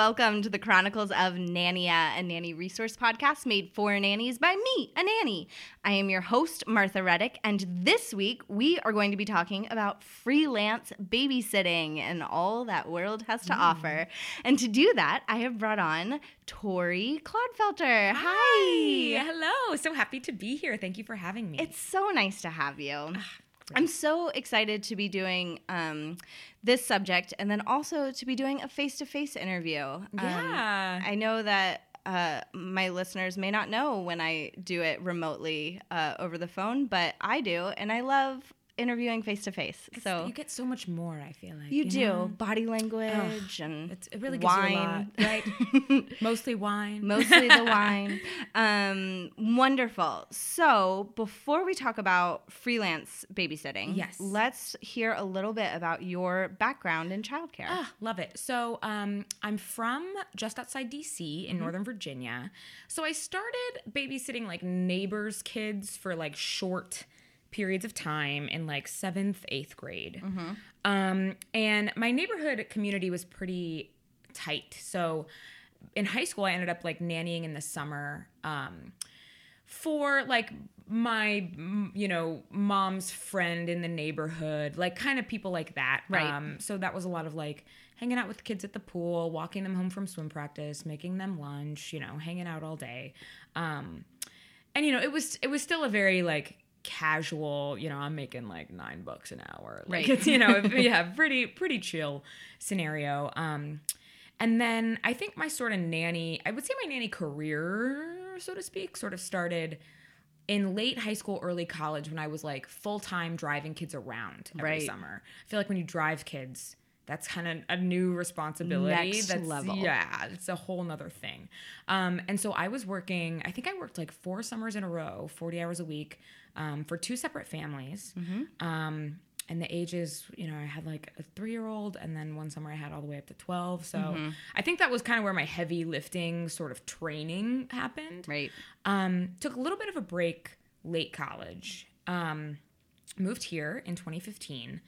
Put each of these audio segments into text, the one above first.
Welcome to the Chronicles of Nania, a nanny resource podcast made for nannies by me, a nanny. I am your host, Martha Reddick, and this week we are going to be talking about freelance babysitting and all that world has to offer. And to do that, I have brought on Tori Clodfelter. Hi. Hello. So happy to be here. Thank you for having me. It's so nice to have you. I'm so excited to be doing um, this subject and then also to be doing a face to face interview. Um, Yeah. I know that uh, my listeners may not know when I do it remotely uh, over the phone, but I do, and I love interviewing face to face. So you get so much more, I feel like. you, do know? body language and It's, it really gives wine. you a lot, right? Mostly wine. mostly the wine. Um, wonderful. So, before we talk about freelance babysitting, Yes. let's hear a little bit about your background in childcare. Ah, love it. So, um, I'm from just outside DC in Northern Virginia. So, I started babysitting like neighbors' kids for like short periods of time in like seventh, eighth grade. Um, and my neighborhood community was pretty tight. So, in high school, I ended up like nannying in the summer. Um, for like my you know mom's friend in the neighborhood like kind of people like that Right. um so that was a lot of like hanging out with kids at the pool walking them home from swim practice making them lunch you know hanging out all day um and you know it was it was still a very like casual you know i'm making like nine bucks an hour like Right. it's you know yeah pretty pretty chill scenario um and then I think my sort of nanny, I would say my nanny career, so to speak, sort of started in late high school, early college when I was like full time driving kids around every Right. summer. I feel like when you drive kids, that's kind of a new responsibility. Next that's, level. Yeah, it's a whole nother thing. Um, and so I was working, I think I worked like four summers in a row, 40 hours a week um, for two separate families. Mm-hmm. Um, and the ages, you know, I had like a three year old, and then one summer I had all the way up to 12. So Mm-hmm. I think that was kind of where my heavy lifting sort of training happened. Right. Um, took a little bit of a break late college. Um, moved here in 2015.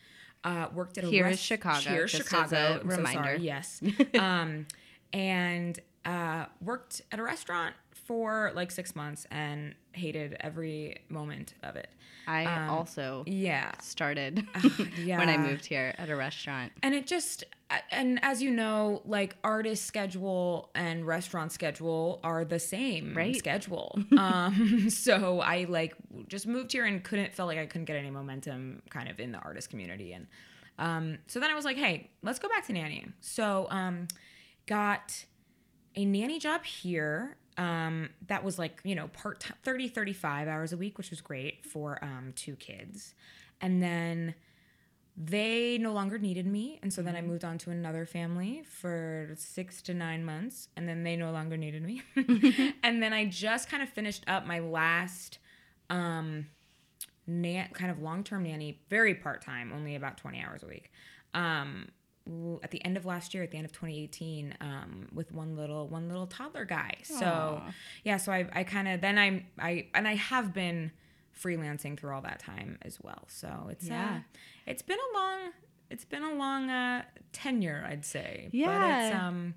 Uh, worked at a Here is Chicago, Here, just as Chicago. a I'm so reminder. sorry, yes. um, and uh, worked at a restaurant for like six months and hated every moment of it. I Um, also Yeah. started when I moved here at a restaurant. And it just, and as you know, like artist schedule and restaurant schedule are the same Right. schedule. um, so I like just moved here and couldn't, felt like I couldn't get any momentum kind of in the artist community. And um, so then I was like, hey, let's go back to nannying. So um, got a nanny job here um, that was like, you know, part time, 30, 35 hours a week, which was great for um, two kids. And then they no longer needed me. And so then I moved on to another family for six to nine months. And then they no longer needed me. and then I just kind of finished up my last um, na- kind of long term nanny, very part time, only about 20 hours a week. Um, at the end of last year, at the end of 2018, um, with one little one little toddler guy. So yeah, so I I kind of then I'm I and I have been freelancing through all that time as well. So it's Yeah. uh, it's been a long it's been a long uh, tenure, I'd say. but it's Yeah. um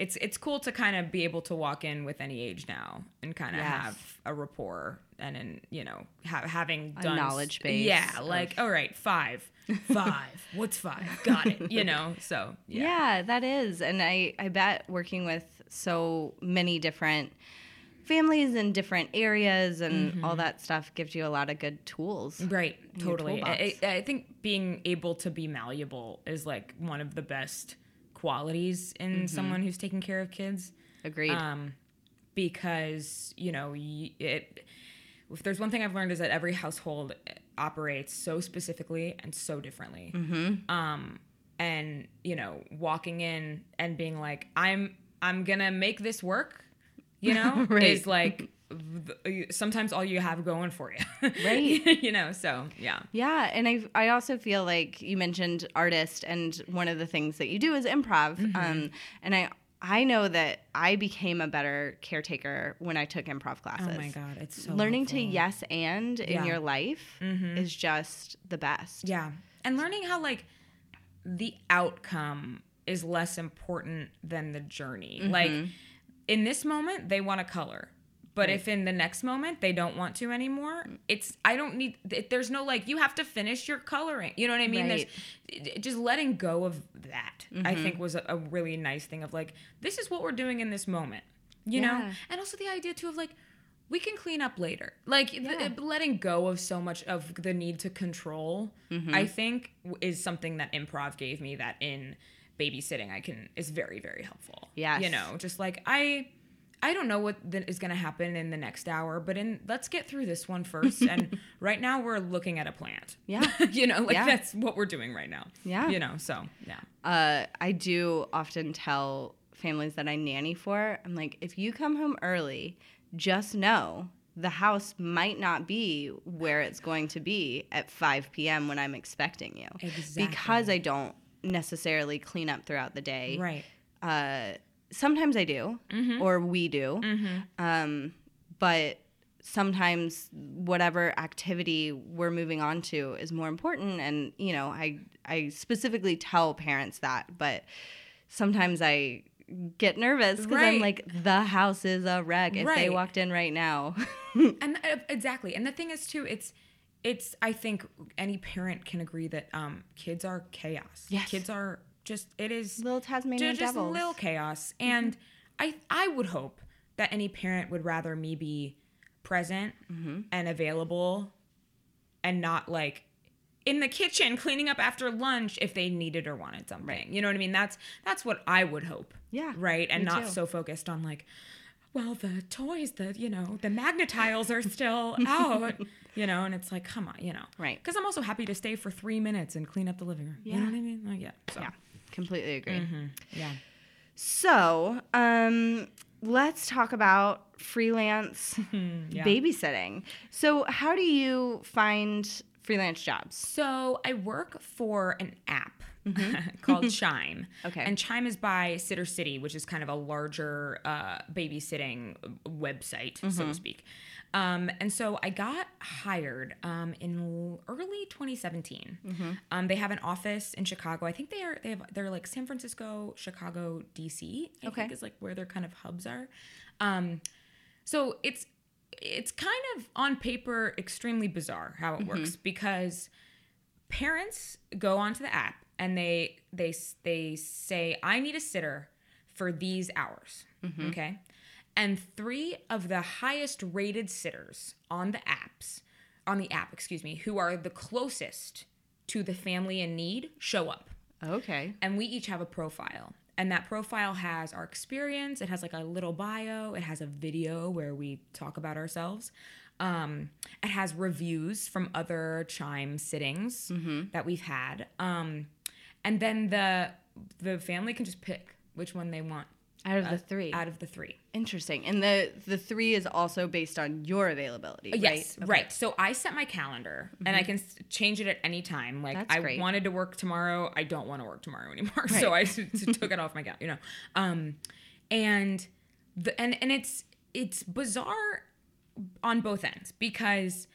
it's it's cool to kind of be able to walk in with any age now and kind of Yes. have a rapport and an you know ha- having A done knowledge base Yeah, of- like all right, five, five. What's five? Got it. You know. So Yeah. yeah. that is. And I, I bet working with so many different families in different areas and Mm-hmm. all that stuff gives you a lot of good tools. Right, totally. I I think being able to be malleable is like one of the best qualities in Mm-hmm. someone who's taking care of kids. Agreed. Um, because you know, it. If there's one thing I've learned is that every household operates so specifically and so differently. Mm-hmm. Um, and you know, walking in and being like, "I'm, I'm gonna make this work," you know, Right. is like sometimes all you have going for you, Right. you know. So yeah, Yeah, and I I also feel like you mentioned artist, and one of the things that you do is improv. Mm-hmm. Um, and I I know that I became a better caretaker when I took improv classes. Oh my god, it's so Learning to yes and Yeah. Mm-hmm. in your life is just the best. Yeah. And learning how like the outcome is less important than the journey. Like in this moment they want to color. But if in the next moment they don't want to anymore, it's I don't need there's no like you have to finish your coloring. You know what I mean? Right. There's just letting go of that. I think was a, a really nice thing of like this is what we're doing in this moment. You know? And also the idea too of like we can clean up later. Like the, letting go of so much of the need to control, Mm-hmm. I think is something that improv gave me that in babysitting I can is very very helpful. Yeah, You know, just like I I don't know what the, is going to happen in the next hour, but in let's get through this one first and right now we're looking at a plant. Yeah. you know, like Yeah. that's what we're doing right now. Yeah. You know, so yeah. Uh, I do often tell families that I nanny for, I'm like, if you come home early, just know the house might not be where it's going to be at 5 p.m. when I'm expecting you. Exactly. Because I don't necessarily clean up throughout the day. Right. Uh, sometimes I do, or we do. Um, but sometimes whatever activity we're moving on to is more important. And, you know, I, I specifically tell parents that, but sometimes I get nervous because I'm like, the house is a wreck. If they walked in right now, and uh, exactly and the thing is too it's it's i think any parent can agree that um kids are chaos Yes. kids are just it is little Tasmanian they're just devils. Mm-hmm. little chaos and i i would hope that any parent would rather me be present Mm-hmm. and available and not like in the kitchen cleaning up after lunch if they needed or wanted something you know what i mean that's that's what i would hope Yeah, right and not too. so focused on like well the toys the you know the Magna-Tiles are still out you know and it's like come on you know Right. because i'm also happy to stay for three minutes and clean up the living room you know Yeah. what i mean like yeah so yeah, completely agree. yeah So, um, let's talk about freelance Yeah. babysitting. So, how do you find freelance jobs? So I work for an app called Chime. Mm-hmm. Okay. And Chime is by Sittercity, which is kind of a larger uh, babysitting website, so Mm-hmm. to speak. Um, and so I got hired um, in early 2017. Mm-hmm. Um, they have an office in Chicago. I think they are they have they're like San Francisco, Chicago, DC. I Okay. think is like where their kind of hubs are. Um, so it's it's kind of on paper extremely bizarre how it works because parents go onto the app and they they they say I need a sitter for these hours, okay? And 3 of the highest rated sitters on the apps on the app, excuse me, who are the closest to the family in need show up. Okay. and we each have a profile. And that profile has our experience. It has like a little bio. It has a video where we talk about ourselves. Um, it has reviews from other chime sittings that we've had. Um, and then the the family can just pick which one they want Out of the three. out of the three Interesting. And the the three is also based on your availability, Yes, right? Okay. Mm-hmm. right. So I set my calendar and I can change it at any time. Like That's I great. wanted to work tomorrow, I don't want to work tomorrow anymore. So I took it off my calendar, you know. Um and the and and it's it's bizarre on both ends because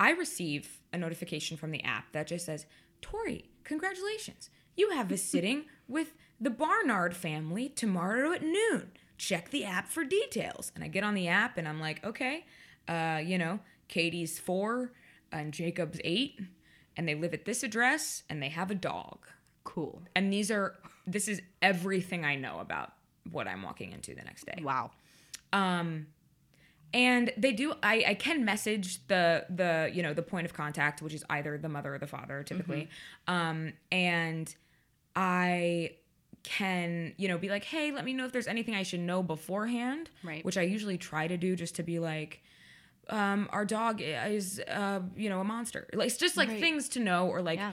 I receive a notification from the app that just says, "Tori, congratulations. You have a sitting with the Barnard family tomorrow at noon. Check the app for details. And I get on the app and I'm like, okay, uh, you know, Katie's four and Jacob's eight, and they live at this address and they have a dog. Cool. And these are this is everything I know about what I'm walking into the next day. Wow. Um and they do I, I can message the the you know the point of contact which is either the mother or the father typically Mm-hmm. um and i can you know be like hey let me know if there's anything i should know beforehand Right. which i usually try to do just to be like um our dog is uh you know a monster like it's just like Right. things to know or like Yeah.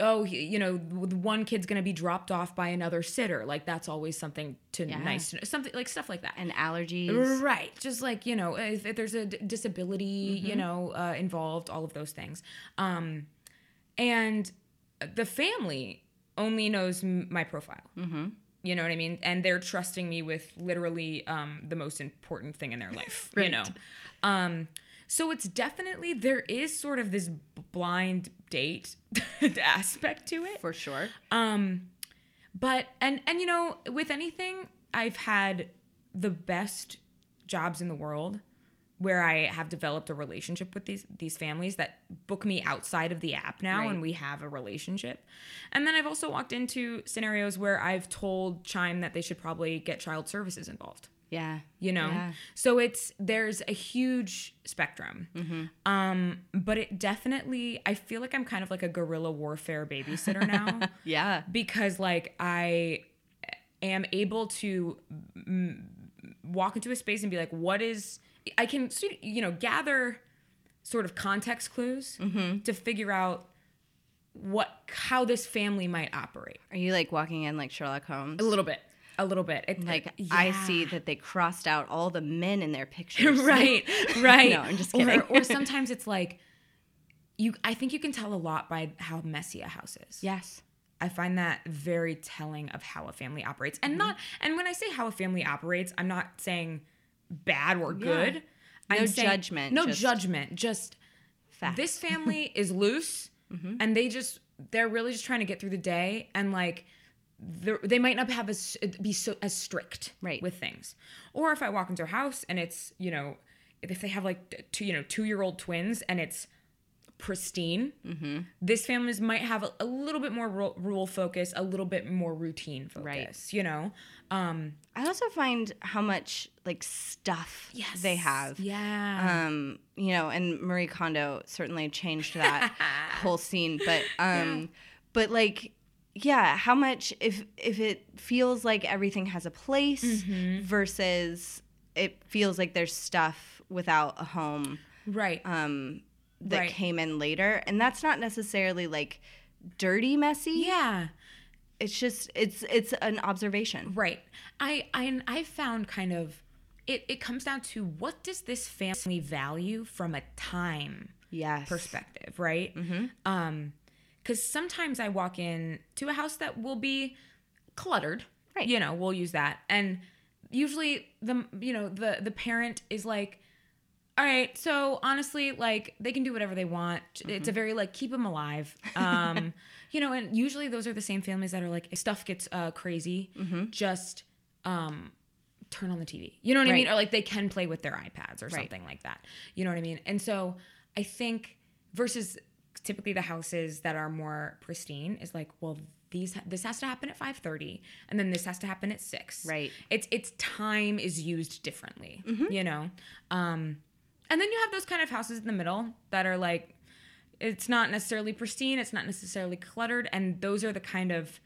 oh you know one kid's gonna be dropped off by another sitter like that's always something to Yeah. nice to know something like stuff like that And allergies. Right. Just like, you know, if, if there's a d- disability, you know, uh, involved, all of those things. Um, and the family only knows m- my profile. Mm-hmm. You know what I mean? And they're trusting me with literally um, the most important thing in their life, you know? Um, so it's definitely, there is sort of this blind date aspect to it. For sure. Um, but and and you know, with anything, I've had the best jobs in the world where I have developed a relationship with these these families that book me outside of the app now Right. and we have a relationship. And then I've also walked into scenarios where I've told Chime that they should probably get child services involved Yeah. you know Yeah. so it's there's a huge spectrum um but it definitely i feel like i'm kind of like a guerrilla warfare babysitter now Yeah. because like i am able to mm, walk into a space and be like what is i can you know gather sort of context clues to figure out what how this family might operate Are you like walking in like Sherlock Holmes? a little bit a little bit It- Like I yeah. see that they crossed out all the men in their pictures. right right No, I'm just Or- kidding. or, sometimes it's like you i think you can tell a lot by how messy a house is yes. i find that very telling of how a family operates Mm-hmm. and not and when i say how a family operates i'm not saying bad or good No I'm saying- judgment, no just judgment just Facts. this family is loose Mm-hmm. and they just they're really just trying to get through the day and like they're- might not have as be so as strict Right. with things or if i walk into a house and it's you know if they have like two you know two year old twins and it's pristine Mm-hmm. this families might have a, a little bit more rule, rule focus a little bit more routine focus Right. you know um I also find how much like stuff they have. yeah Um, you know, and Marie Kondo certainly changed that whole scene. But um but like yeah, how much if if it feels like everything has a place versus it feels like there's stuff without a home right um that Right. came in later. And that's not necessarily like dirty messy. yeah It's just it's it's an observation. Right. I I I found kind of it it comes down to what does this family value from a time Yes. perspective, right? Mm-hmm. Um cuz sometimes I walk in to a house that will be cluttered. Right. You know, we'll use that. And usually the you know, the the parent is like all right, so honestly, like they can do whatever they want. It's a very like keep them alive, um, you know. And usually those are the same families that are like if stuff gets uh, crazy, just um, turn on the TV. You know what I mean? Or like they can play with their iPads or something like that. You know what I mean? And so I think versus typically the houses that are more pristine is like, well, these this has to happen at 5:30 and then this has to happen at 6. Right. It's it's time is used differently, you know. Um and then you have those kind of houses in the middle that are like it's not necessarily pristine, it's not necessarily cluttered and those are the kind of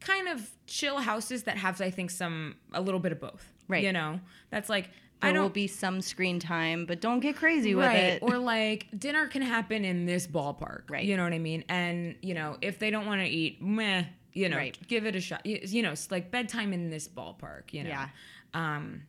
kind of chill houses that have I think some a little bit of both. Right. You know. That's like There I don't will be some screen time, but don't get crazy with right. it. Or like dinner can happen in this ballpark. Right. You know what I mean? And you know, if they don't want to eat, meh, you know, Right. give it a shot. You, you know, it's like bedtime in this ballpark, you know. Yeah. Um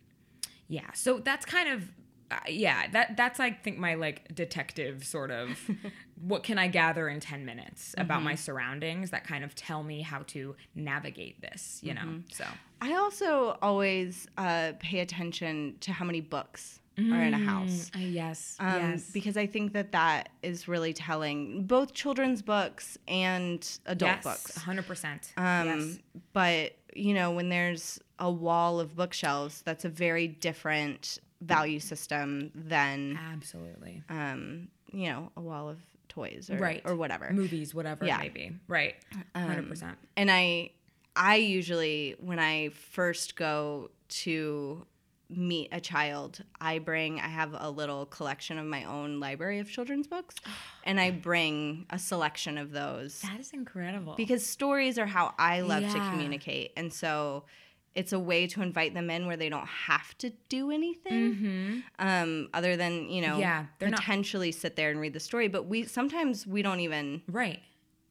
yeah. So that's kind of uh, yeah, that that's I think my like detective sort of what can I gather in 10 minutes about Mm-hmm. my surroundings that kind of tell me how to navigate this, you know. Mm-hmm. So I also always uh, pay attention to how many books are in a house. Uh, yes. Um, yes. Because I think that that is really telling, both children's books and adult yes, books. 100%. Um, yes. But you know, when there's a wall of bookshelves, that's a very different value system than Absolutely. um, you know a wall of toys or right. or whatever. Movies, whatever Yeah. it may be. Right. 100%. And I I usually when I first go to meet a child, I bring I have a little collection of my own library of children's books and I bring a selection of those that is incredible. because stories are how I love to communicate. And so it's a way to invite them in where they don't have to do anything um, other than, you know, Mm-hmm. Yeah, they're not- potentially sit there and read the story. But we sometimes we don't even right.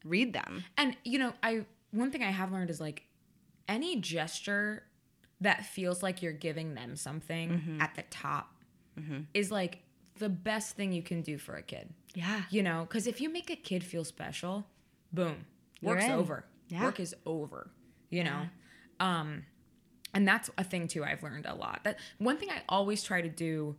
read them. And you know, I one thing I have learned is like any gesture that feels like you're giving them something Mm-hmm. at the top is like the best thing you can do for a kid. Yeah. You know, because if you make a kid feel special, boom, You're work's in. over. Yeah. Work is over. You know, um, and that's a thing too. I've learned a lot. That one thing I always try to do,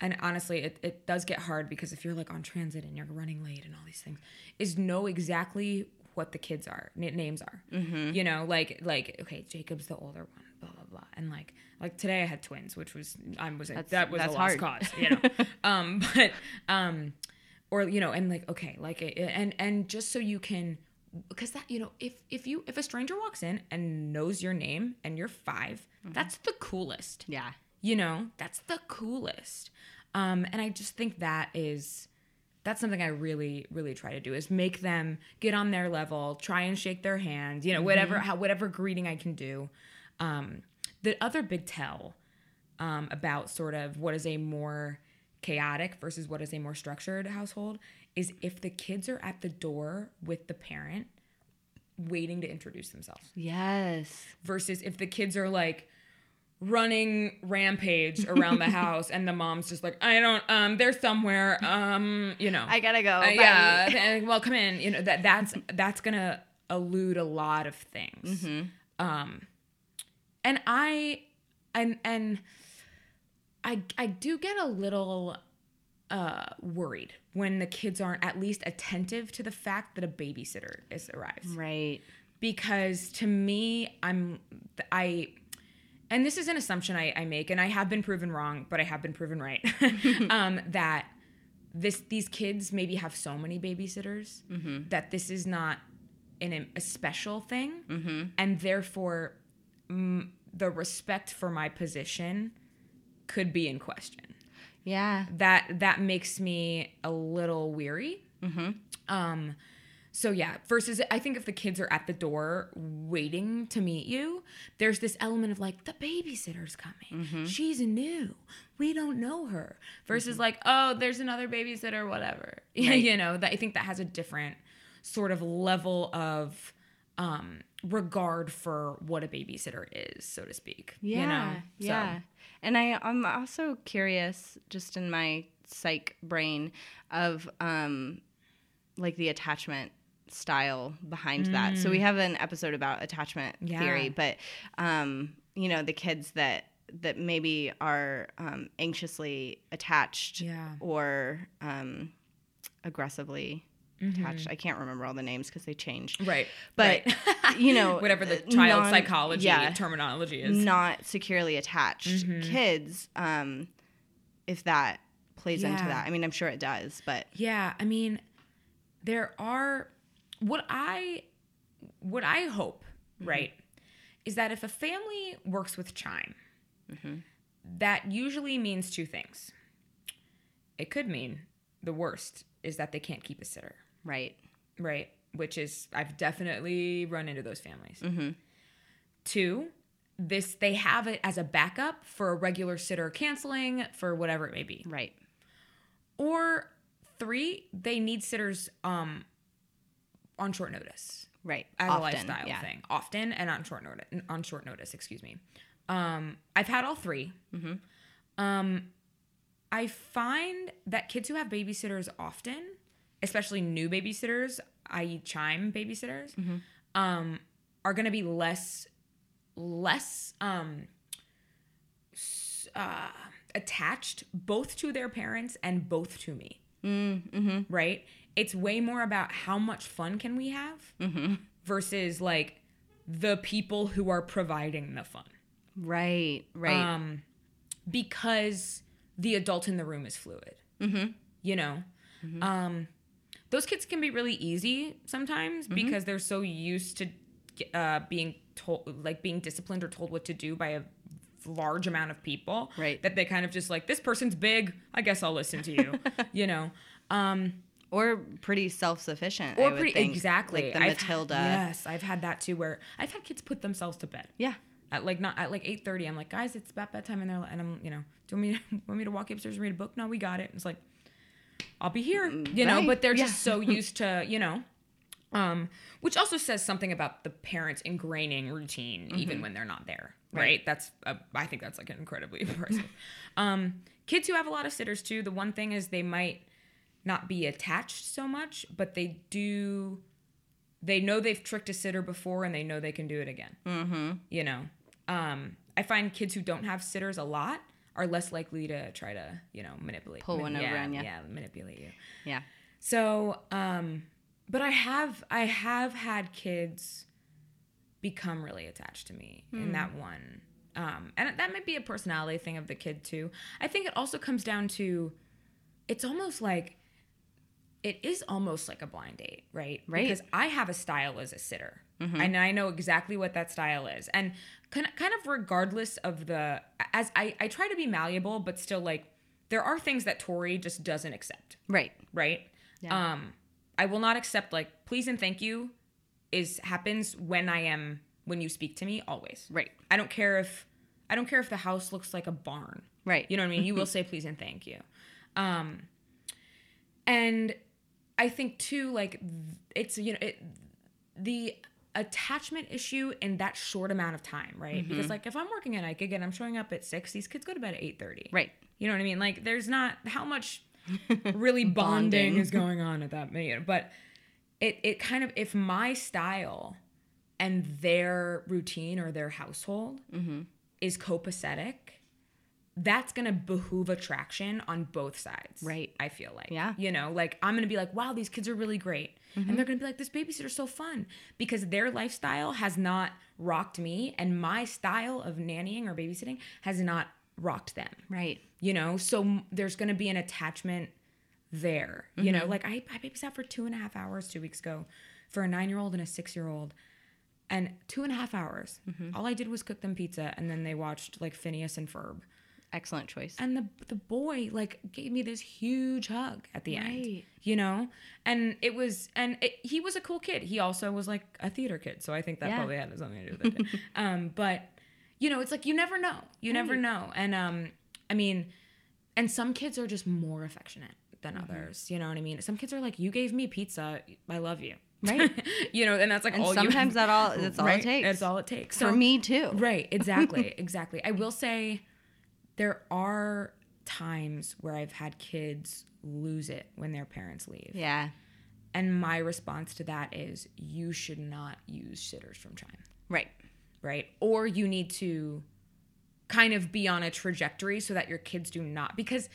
and honestly, it, it does get hard because if you're like on transit and you're running late and all these things, is know exactly what the kids are n- names are. Mm-hmm. You know, like like okay, Jacob's the older one, blah blah blah, and like like today I had twins, which was I was a, that was a lost hard. cause, you know. um, but um, or you know, and like okay, like and and just so you can because that you know if if you if a stranger walks in and knows your name and you're 5 that's the coolest. Yeah. you know that's the coolest. Um and i just think that is that's something i really really try to do is make them get on their level try and shake their hand you know whatever how whatever greeting i can do. Um the other big tell um about sort of what is a more chaotic versus what is a more structured household is if the kids are at the door with the parent waiting to introduce themselves. Yes. versus if the kids are like running rampage around the house and the mom's just like i don't um they're somewhere um you know. I gotta go. Uh, yeah well come in you know that that's that's gonna elude a lot of things. Um and i and and i i do get a little uh worried when the kids aren't at least attentive to the fact that a babysitter is arrives Right. because to me i'm i and this is an assumption I, I make and i have been proven wrong but i have been proven right. Um, that this these kids maybe have so many babysitters that this is not an, a special thing. And therefore mm, the respect for my position could be in question Yeah. that that makes me a little weary. Mm-hmm. Um, so yeah, versus I think if the kids are at the door waiting to meet you, there's this element of like the babysitter's coming. Mm-hmm. She's new. We don't know her. Versus like, oh, there's another babysitter, whatever. you know, that I think that has a different sort of level of um regard for what a babysitter is, so to speak. Yeah. You know? So- Yeah. And I, I'm also curious, just in my psych brain, of um, like the attachment style behind that. So we have an episode about attachment Mm. Yeah. theory, but um, you know, the kids that that maybe are um, anxiously attached Yeah. or um, aggressively attached. I can't remember all the names because they changed. Right. But right. you know, whatever the uh, child non- psychology yeah. terminology is. not securely attached Mm-hmm. kids um if that plays into that i mean i'm sure it does but Yeah, I mean, there are what I what I hope, right, is that if a family works with chime, that usually means two things. It could mean the worst is that they can't keep a sitter, right right? Which is I've definitely run into those families. Two, this they have it as a backup for a regular sitter canceling for whatever it may be. right Or three, they need sitters um on short notice right as Often, a lifestyle yeah. thing, often and on short notice. On short notice, excuse me. Um, I've had all 3 Mm-hmm. Um, I find that kids who have babysitters often, especially new babysitters, i.e., chime babysitters, Mm-hmm. um, are going to be less less um uh attached both to their parents and both to me. Mm-hmm. Right? It's way more about how much fun can we have Mm-hmm. versus like the people who are providing the fun. Right. Right. Um, because the adult in the room is fluid. Mm-hmm. You know, um, those kids can be really easy sometimes Mm-hmm. because they're so used to uh, being told, like being disciplined or told what to do by a large amount of people. Right. That they kind of just like this person's big. I guess I'll listen to you. you know. Um, or pretty self-sufficient. I or pretty think. exactly. Like the I've- Matilda. yes, I've had that too. Where I've had kids put themselves to bed Yeah. at like not at like eight thirty. I'm like, guys, it's about bedtime, and they're like, and I'm you know, do you want me to, want me to walk upstairs and read a book? No, we got it. It's like, I'll be here, you know. right, But they're yeah. just so used to you know, um, which also says something about the parents ingraining routine even when they're not there, right? That's uh, I think that's like an incredibly impressive. um, kids who have a lot of sitters too. The one thing is they might not be attached so much, but they do. They know they've tricked a sitter before, and they know they can do it again you know um i find kids who don't have sitters a lot are less likely to try to you know manipulate Pull one over yeah, on ya. yeah manipulate you Yeah. so um but i have i have had kids become really attached to me Hmm. in that one um and that might be a personality thing of the kid too i think it also comes down to it's almost like it is almost like a blind date, right? Right. Because I have a style as a sitter, Mm-hmm. and I know exactly what that style is, and kind of, kind of regardless of the as I I try to be malleable, but still like there are things that Tori just doesn't accept, Right. right? Yeah. Um, I will not accept like please and thank you is happens when I am when you speak to me always. Right. I don't care if I don't care if the house looks like a barn. Right. You know what I mean? You will say please and thank you. Um and I think too like it's you know it, the attachment issue in that short amount of time, right? Because like if I'm working at Ike again, I'm showing up at 6, these kids go to bed at 8:30. Right. You know what I mean? Like there's not how much really bonding, Bonding. is going on at that minute. But it it kind of if my style and their routine or their household Mm-hmm. is copacetic, that's gonna behoove attraction on both sides. Right. I feel like. Yeah. Mm-hmm. You know, like I'm gonna be like, wow, these kids are really great. And they're gonna be like, this babysitter's so fun. Because their lifestyle has not rocked me and my style of nannying or babysitting has not rocked them Right. you know so there's going to be an attachment there you Mm-hmm. know like I, I babysat for two and a half hours two weeks ago for a nine year old and a six year old and two and a half hours Mm-hmm. all i did was cook them pizza and then they watched like phineas and ferb Excellent choice. and the the boy like gave me this huge hug at the end you know and it was and it, he was a cool kid he also was like a theater kid so i think that Yeah. probably had something to do with it um but you know it's like you never know you never know and um i mean and some kids are just more affectionate than Mm-hmm. others you know what i mean some kids are like you gave me pizza i love you Right. you know and that's like And all sometimes you that all that's all right? it takes. that's all it takes For me too. Right, exactly, exactly. I will say there are times where I've had kids lose it when their parents leave. Yeah. And my response to that is you should not use sitters from Chime, Right. right? Or you need to kind of be on a trajectory so that your kids do not because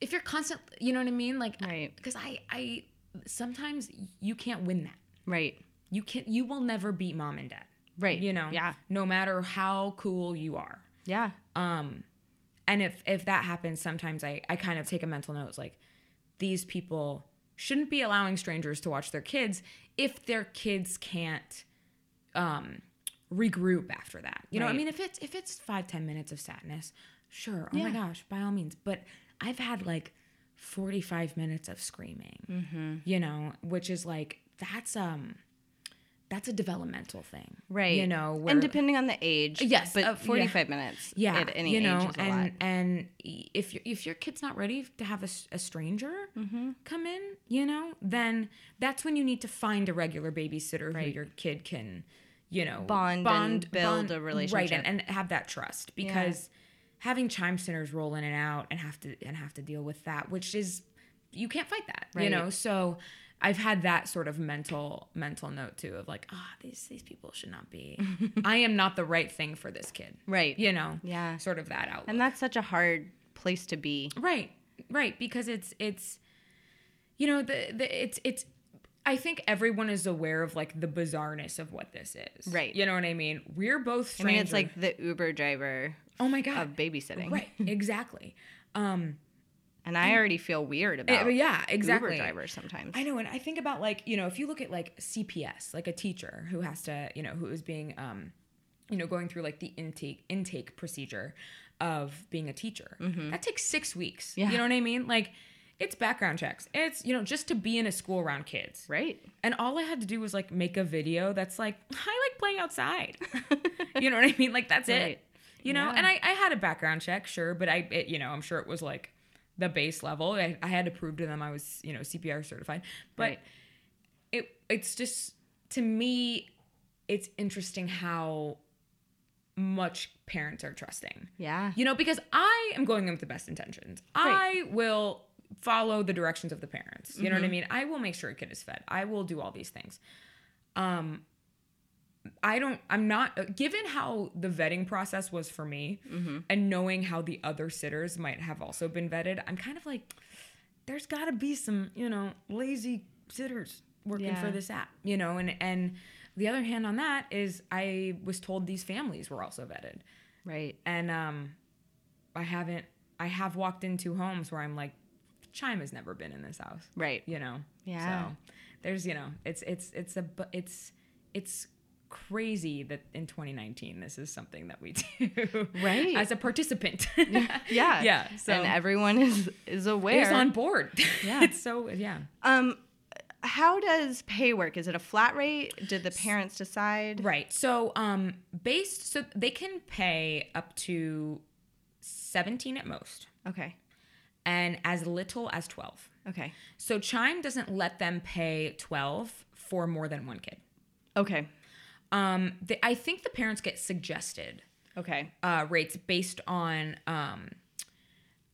if you're constant, you know what I mean? Like Right. because I I sometimes you can't win that. Right. You can you will never beat mom and dad. Right. You know, Yeah. no matter how cool you are. Yeah. Um, and if if that happens, sometimes I I kind of take a mental note it's like these people shouldn't be allowing strangers to watch their kids if their kids can't um regroup after that. You know, I mean if it's if it's five, ten minutes of sadness, sure. Oh my gosh, by all means. But I've had like 45 minutes of screaming. Mm-hmm. You know, which is like that's um that's a developmental thing. Right. You know, where and depending on the age. Yes, But uh, yeah. 45 minutes yeah, at any you know, a and and if your if your kid's not ready to have a stranger Mm-hmm. come in, you know, then that's when you need to find a regular babysitter who your kid can, you know, Bond and build a right, relationship. and, and have that trust because having chime centers roll in and out and have to and have to deal with that, which is you can't fight that, right. you know. So I've had that sort of mental mental note too of like, ah, these these people should not be. I am not the right thing for this kid, Right. You know, Yeah. sort of that out. And that's such a hard place to be. Right. Right, because it's it's you know, the the it's it's I think everyone is aware of like the bizarreness of what this is. Right. You know what I mean? We're both I mean, strangers. it's like the Uber driver oh my god. of babysitting. Right. Exactly. Um And I already feel weird about Eh, yeah, exactly. Uber drivers sometimes. I know, and I think about like you know, if you look at like CPS, like a teacher who has to, you know, who is being, um, you know, going through like the intake intake procedure of being a teacher. That takes six weeks. Yeah. You know what I mean? Like, it's background checks. It's you know just to be in a school around kids. Right. And all I had to do was like make a video that's like I like playing outside. you know what I mean? Like that's Right. it. You know, Yeah. and I, I had a background check, sure, but I, it, you know, I'm sure it was like the base level. I, I had to prove to them I was, you know, CPR certified. But Right. it, it's just to me, it's interesting how much parents are trusting. Yeah. You know, because I am going in with the best intentions. I will follow the directions of the parents. You know Mm-hmm. what I mean? I will make sure a kid is fed. I will do all these things. Um I don't I'm not given how the vetting process was for me Mm-hmm. and knowing how the other sitters might have also been vetted, I'm kind of like there's got to be some, you know, lazy sitters working for this app, you know, and and the other hand on that is I was told these families were also vetted Right. and um i haven't i have walked into homes where i'm like chime has never been in this house Right. you know Yeah. so there's you know it's it's it's a it's it's crazy that in 2019 this is something that we do Right. as a participant Yeah. yeah so and everyone is is aware. is on board Yeah. it's so yeah um how does pay work? Is it a flat rate? Did the parents decide? Right. So, um, based, so they can pay up to 17 at most Okay. and as little as 12. Okay. So, Chime doesn't let them pay 12 for more than one kid. Okay. Um, the, I think the parents get suggested Okay. uh, rates based on um,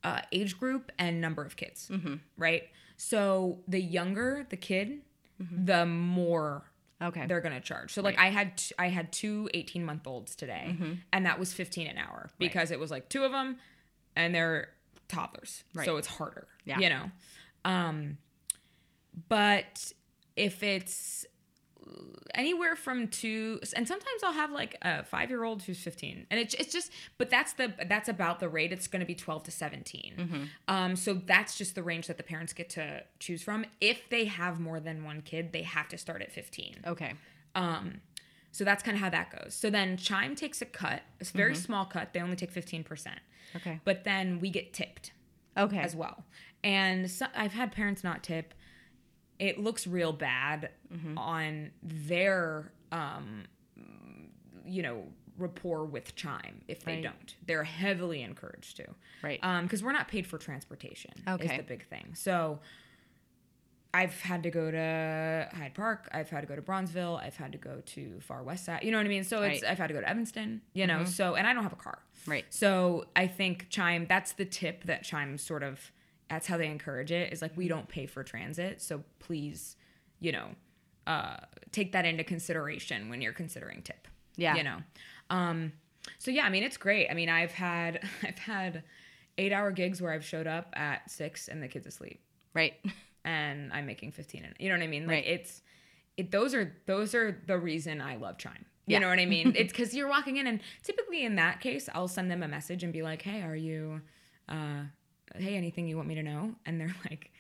uh, age group and number of kids, right? So, the younger the kid, the more Okay. they're gonna charge. So like I had t- I had two 18 month olds today, Mm-hmm. and that was 15 an hour because it was like two of them, and they're toddlers, Right. so it's harder. Yeah. you know. Um, but if it's anywhere from two and sometimes i'll have like a five year old who's 15 and it's, it's just but that's the that's about the rate it's going to be 12 to 17 Mm-hmm. um so that's just the range that the parents get to choose from if they have more than one kid they have to start at 15 Okay. um, so that's kind of how that goes. So then Chime takes a cut, it's a very Mm-hmm. small cut. They only take 15%. Okay. But then we get tipped Okay. as well. And so, I've had parents not tip. It looks real bad Mm-hmm. on their, um, you know, rapport with Chime if they Right. don't. They're heavily encouraged to. Right. Um, because we're not paid for transportation. Okay. Is the big thing. So I've had to go to Hyde Park. I've had to go to Bronzeville. I've had to go to Far West Side. You know what I mean? So it's Right. Mm-hmm. I've had to go to Evanston. You know. So and I don't have a car. Right. So I think Chime. That's the tip that Chime sort of. That's how they encourage it. Is like we don't pay for transit. So please, you know, uh, take that into consideration when you're considering tip. Yeah. You know. Um. So yeah, I mean it's great. I mean I've had I've had eight hour gigs where I've showed up at six and the kids asleep Right. and I'm making 15 and you know what I mean? Like Right. it's it those are those are the reason I love Chime. You Yeah. know what I mean? it's cuz you're walking in and typically in that case I'll send them a message and be like, "Hey, are you uh hey, anything you want me to know?" And they're like,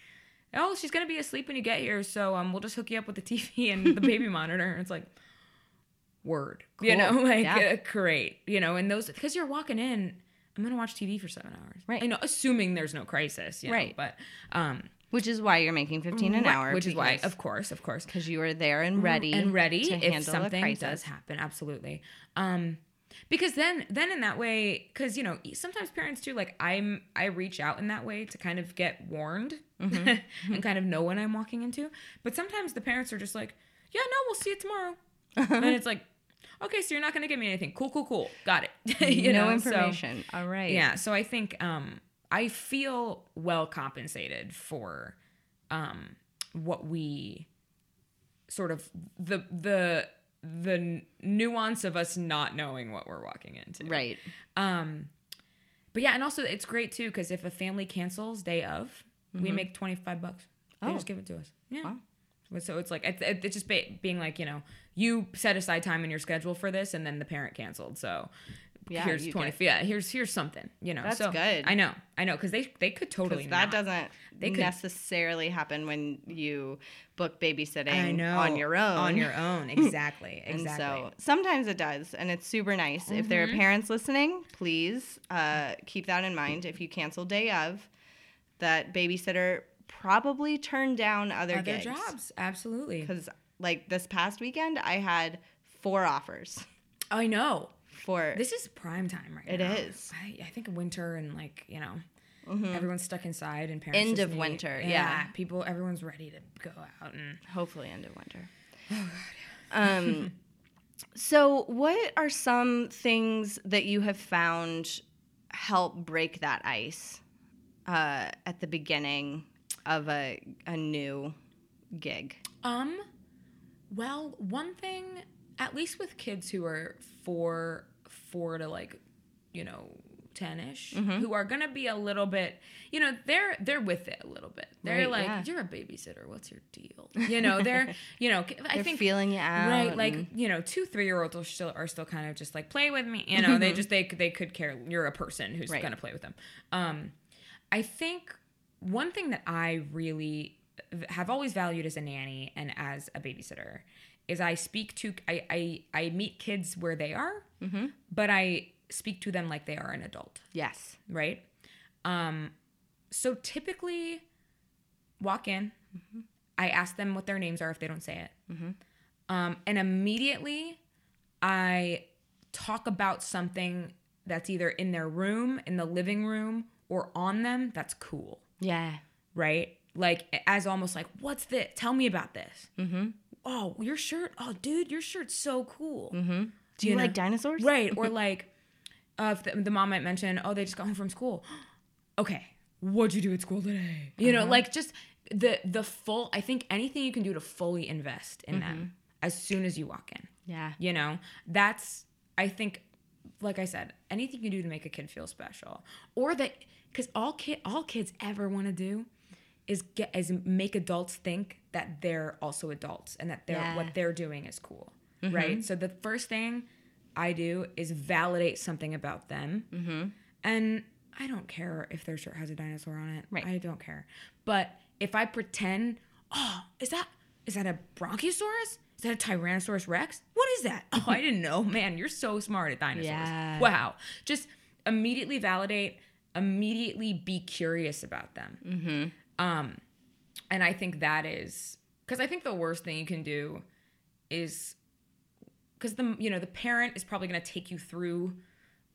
"Oh, she's going to be asleep when you get here, so um we'll just hook you up with the TV and the baby monitor." And it's like word. You know, like Yeah. uh, great. You know, and those cuz you're walking in I'm gonna watch TV for seven hours. Right. You know, assuming there's no crisis. You know, Right. But um, Which is why you're making 15 an Right, hour. which is why, of course, of course, because you are there and ready and ready to if something crisis. does happen. Absolutely. Um, because then, then in that way, because you know, sometimes parents too, like I'm, I reach out in that way to kind of get warned Mm-hmm. and kind of know when I'm walking into. But sometimes the parents are just like, "Yeah, no, we'll see you tomorrow," and it's like, "Okay, so you're not going to give me anything? Cool, cool, cool, got it." you no know, so- information. All right. yeah, so I think um I feel well compensated for um what we sort of the the the nuance of us not knowing what we're walking into. Right. Um but yeah, and also it's great too because if a family cancels day of, we make twenty five bucks. They Oh. just give it to us. Yeah. So it's like it's, it's just ba- being like you know you set aside time in your schedule for this, and then the parent canceled. So Yeah, here's you twenty. get- Yeah, here's here's something. You know, That's so good. I know, I know, because they they could totally that not. doesn't They could- necessarily happen when you book babysitting I know on your own. On your own, exactly, And exactly. so sometimes it does, and it's super nice. If there are Mm-hmm. parents listening, please uh, keep that in mind. If you cancel day of, that babysitter probably turned down other, Other gigs. jobs, absolutely. Because like this past weekend, I had four offers I know. For This is prime time right It now. is. I, I think winter and like you know, everyone's stuck inside and parents Mm-hmm. End of winter, yeah. people, everyone's ready to go out and hopefully end of winter. Oh, um, so what are some things that you have found help break that ice uh, at the beginning of a a new gig? Um, well, one thing, at least with kids who are four, four to like, you know, ten ish, Mm-hmm. who are gonna be a little bit, you know, they're they're with it a little bit. They're Right, like, yeah. you're a babysitter. What's your deal? You know, they're, you know, I They're think feeling you out, right? Like you know, two three year olds are still are still kind of just like play with me. You know, they just they they could care. You're a person who's Right. gonna play with them. Um, I think one thing that I really have always valued as a nanny and as a babysitter is I speak to I I, I meet kids where they are, but I speak to them like they are an adult, Yes. right? Um, so typically, walk in. I ask them what their names are if they don't say it, um, and immediately I talk about something that's either in their room, in the living room, or on them that's cool Yeah. right? Like as almost like, what's this? Tell me about this. Mm-hmm. Oh, your shirt. Oh, dude, your shirt's so cool. Mm-hmm. Do you, like dinosaurs? Right. Or like, uh, the, the mom might mention, oh, they just got home from school. okay, what'd you do at school today? You know, like just the the full. I think anything you can do to fully invest in them as soon as you walk in. Yeah. You know, that's I think, like I said, anything you do to make a kid feel special, or that because all kid all kids ever want to do is get is make adults think that they're also adults and that they're Yeah. what they're doing is cool, right? So the first thing I do is validate something about them, and I don't care if their shirt has a dinosaur on it. Right. I don't care, but if I pretend, oh, is that is that a Bronchiosaurus? Is that a Tyrannosaurus Rex? What is that? Oh, I didn't know. Man, you're so smart at dinosaurs. Yeah. Wow. Just immediately validate, immediately be curious about them. Mm-hmm. Um, and I think that is because I think the worst thing you can do is because the you know the parent is probably going to take you through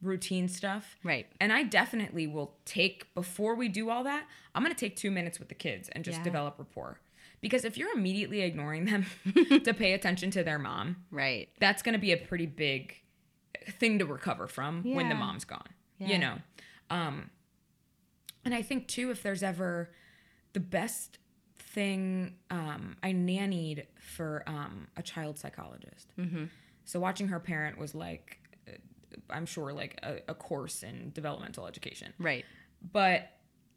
routine stuff Right. and i definitely will take before we do all that i'm going to take two minutes with the kids and just Yeah. develop rapport because if you're immediately ignoring them to pay attention to their mom Right. that's going to be a pretty big thing to recover from when the mom's gone Yeah. you know um and i think too if there's ever the best thing um i nannied for um a child psychologist Mm-hmm. so watching her parent was like uh, i'm sure like a, a course in developmental education Right. but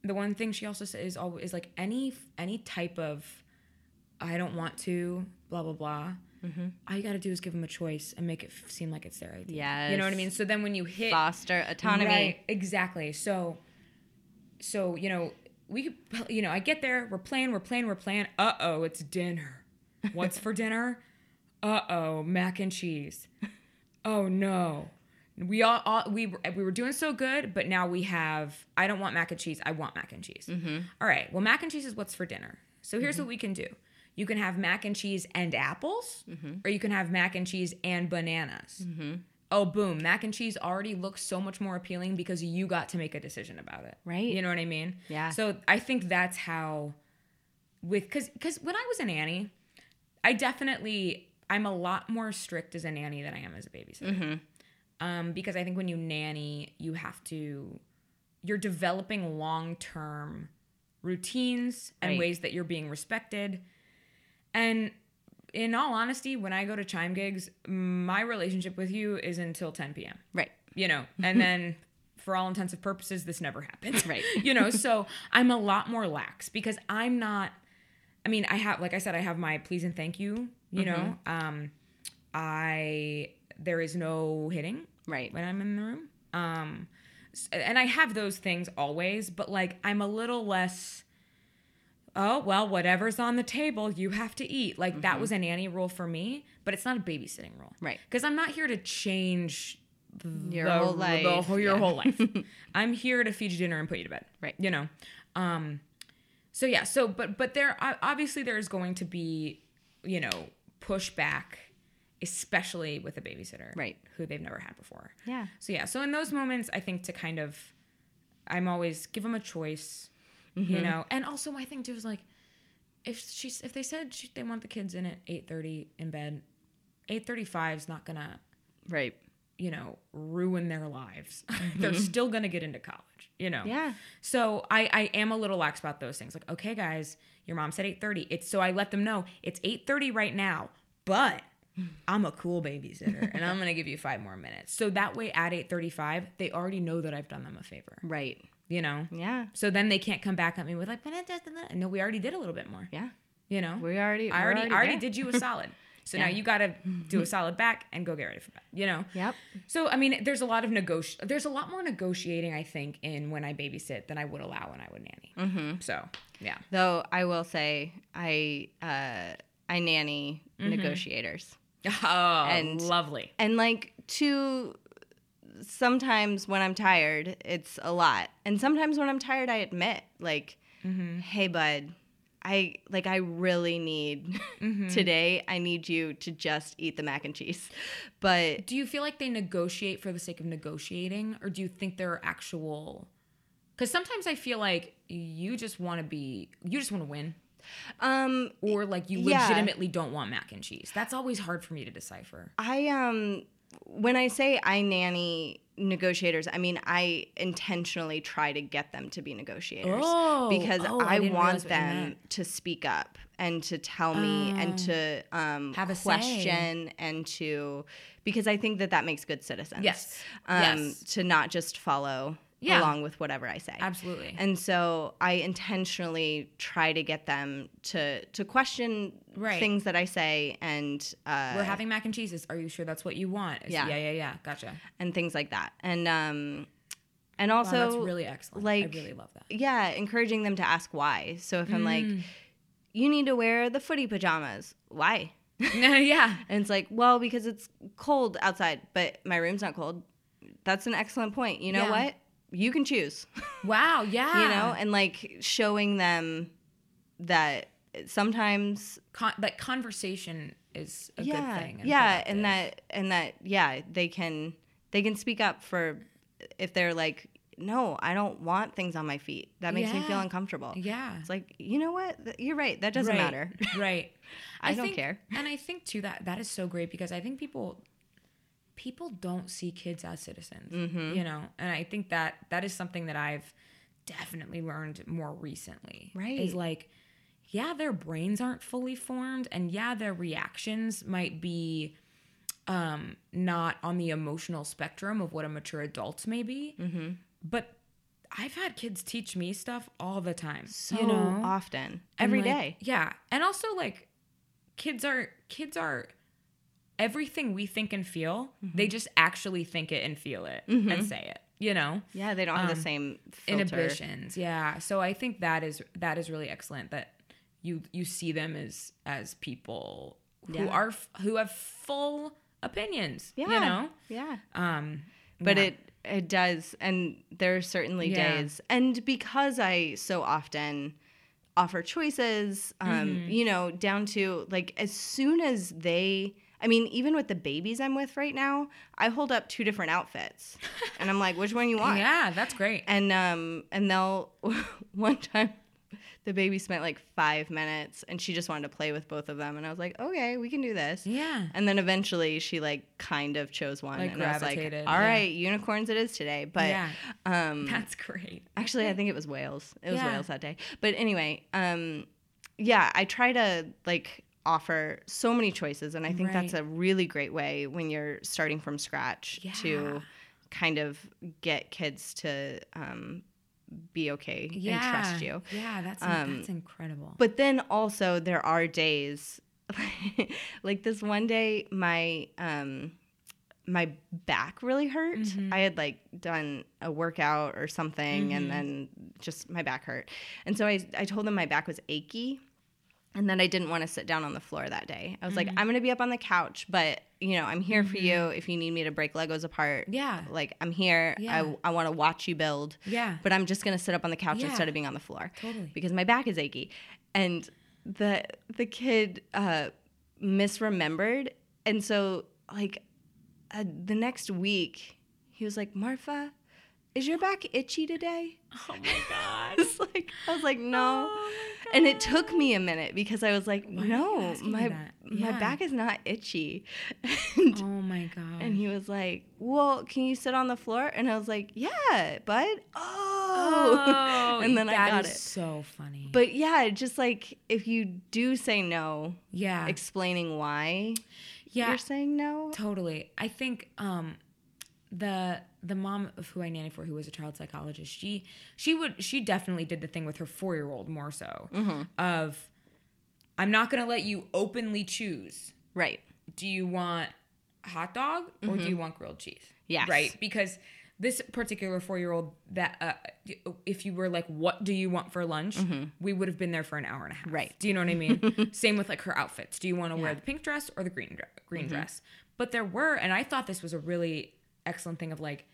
the one thing she also says is always is like any any type of I don't want to blah blah blah. Mm-hmm. All you got to do is give them a choice and make it f- seem like it's their idea. you know what I Yes. mean. So then when you hit Foster autonomy. Right, exactly. So, so you know, we, you know, I get there, we're playing, we're playing, we're playing. Uh oh, it's dinner. What's for dinner? Uh oh, mac and cheese. Oh no. We all, all we we were doing so good, but now we have. I don't want mac and cheese. I want mac and cheese. All right. Well, mac and cheese is what's for dinner. So here's what we can do. You can have mac and cheese and apples, or you can have mac and cheese and bananas oh boom mac and cheese already looks so much more appealing because you got to make a decision about it Right. you know what i mean Yeah. so i think that's how with because because when i was a nanny i definitely i'm a lot more strict as a nanny than i am as a babysitter um, because i think when you nanny you have to you're developing long-term routines and Right. ways that you're being respected and in all honesty, when I go to chime gigs, my relationship with you is until 10 p.m. Right. You know, and then for all intents and purposes, this never happens. Right. you know, so I'm a lot more lax because I'm not. I mean, I have, like I said, I have my please and thank you. You know, um, I there is no hitting Right. when I'm in the room. Um, and I have those things always, but like I'm a little less. Oh well, whatever's on the table, you have to eat. Like that was a nanny rule for me, but it's not a babysitting rule, Right. Because I'm not here to change Your the- whole the life, whole- your yeah. whole life. I'm here to feed you dinner and put you to bed, Right. You know. Um, so yeah, so but but there obviously there's going to be, you know, pushback, especially with a babysitter, Right. Who they've never had before. Yeah. So yeah, so in those moments, I think to kind of, I'm always give them a choice, Mm-hmm. you know, and also my thing too is like, if she's if they said she, they want the kids in at eight thirty in bed, eight thirty five is not gonna, Right. you know, ruin their lives. They're still gonna get into college, you know. Mm-hmm. Yeah. So I I am a little lax about those things. Like, okay, guys, your mom said eight thirty. It's so I let them know it's eight thirty right now, but. I'm a cool babysitter and I'm gonna give you five more minutes. So that way at 8:35, they already know that I've done them a favor. Right. You know? Yeah. So then they can't come back at me with like, no, we already did a little bit more. Yeah. You know? We already. I we're already, I already did you a solid. So now you gotta do a solid back and go get ready for bed. You know? Yep. So I mean, there's a lot of negoti- There's a lot more negotiating, I think, in when I babysit than I would allow when I would nanny. Mm-hmm. So yeah, Though I will say, I uh, I nanny Mm-hmm. negotiators, oh, And- lovely. and like to sometimes when I'm tired, it's a lot, and sometimes when I'm tired, I admit, like, Mm-hmm. hey, bud. I like I really need Mm-hmm. today I need you to just eat the mac and cheese. But Do you feel like they negotiate for the sake of negotiating, or do you think there are actual? Because sometimes I feel like you just want to be, you just want to win, um or like you Yeah. legitimately don't want mac and cheese. That's always hard for me to decipher. I um when I say I nanny negotiators, I mean I intentionally try to get them to be negotiators Oh, because oh, I I, want them to speak up and to tell me and to um, Have a say. question and to because I think that that makes good citizens. Yes. um, Yes. to not just follow Yeah. along with whatever I say. Absolutely. And so I intentionally try to get them to to question Right. things that I say and uh, We're having mac and cheeses. Are you sure that's what you want? Is- Yeah. yeah, yeah, yeah. Gotcha. and things like that. And um and Wow, also that's really excellent. like I really love that. yeah, encouraging them to ask why. So if I'm like Mm. you need to wear the footy pajamas. Why? yeah. And it's like, well, because it's cold outside, but my room's not cold. That's an excellent point. You know Yeah. what? You can choose. Wow. Yeah. you know, and like showing them that sometimes Con- that conversation is a yeah, good thing. and yeah, productive. and that and that yeah, they can they can speak up for if they're like, no, I don't want things on my feet. That makes me feel uncomfortable. Yeah. It's like you know what? You're right. That doesn't Right, matter. right. I don't care. And I think too that that is so great because I think people people don't see kids as citizens, Mm-hmm. you know, and I think that that is something that I've definitely learned more recently. Right. Is like, yeah, their brains aren't fully formed, and yeah, their reactions might be um not on the emotional spectrum of what a mature adult may be Mm-hmm. but i've had kids teach me stuff all the time So you know often, every like, day. Yeah. And also like kids are kids are everything we think and feel, Mm-hmm. they just actually think it and feel it and say it, you know? Yeah, they don't have the um, same filter. Inhibitions. Yeah. So I think that is that is really excellent that you you see them as as people who Yeah. are who have full opinions, Yeah, you know? Yeah. Um but yeah. it it does and there are certainly Yeah. days and because i so often offer choices um Mm-hmm. you know down to like as soon as they i mean even with the babies i'm with right now i hold up two different outfits and i'm like which one you want Yeah, that's great. and um and they'll one time the baby spent like five minutes and she just wanted to play with both of them and i was like okay we can do this Yeah. and then eventually she like kind of chose one Like and I was like, gravitated, all yeah. right, unicorns it is today. But yeah. um That's great. actually I think it was whales. It was Yeah. whales that day. But anyway, um yeah, I try to like offer so many choices and I think that's a really great way when you're starting from scratch Yeah. to kind of get kids to um, be okay yeah. and trust you. Yeah, that's Um, that's incredible. But then also there are days like this one day my um my back really hurt. Mm-hmm. I had like done a workout or something and then just my back hurt. And so I I told them my back was achy and then I didn't want to sit down on the floor that day. I was Mm-hmm. like I'm going to be up on the couch, but you know, I'm here for you if you need me to break Legos apart. Yeah. Like I'm here. Yeah. I I want to watch you build. Yeah. But I'm just going to sit up on the couch Yeah. instead of being on the floor Totally. because my back is achy. And the the kid uh, misremembered, and so like uh, the next week he was like, "Marfa, is your back itchy today?" oh my god. It's like I was like, "No," and it took me a minute because I was like, you "No, my that? my back is not itchy." and, Oh my god. and he was like, "Well, can you sit on the floor?" And I was like, "Yeah, bud." Oh, and then I got it. So funny. But yeah, just like if you do say no, yeah, explaining why yeah, you're saying no. totally. I think um, the the mom of who I nanny for, who was a child psychologist, she she would she definitely did the thing with her four year old more so Mm-hmm. of I'm not gonna let you openly choose. Right. Do you want hot dog or do you want grilled cheese? Mm-hmm. Yes. Right. Because this particular four year old that uh, if you were like, what do you want for lunch? We would have been there for an hour and a half. Mm-hmm. Right. Do you know what I mean? Same with like her outfits. Do you want to wear the pink dress or the green dre- green Mm-hmm. dress? But there were, and I thought this was a really excellent thing of like,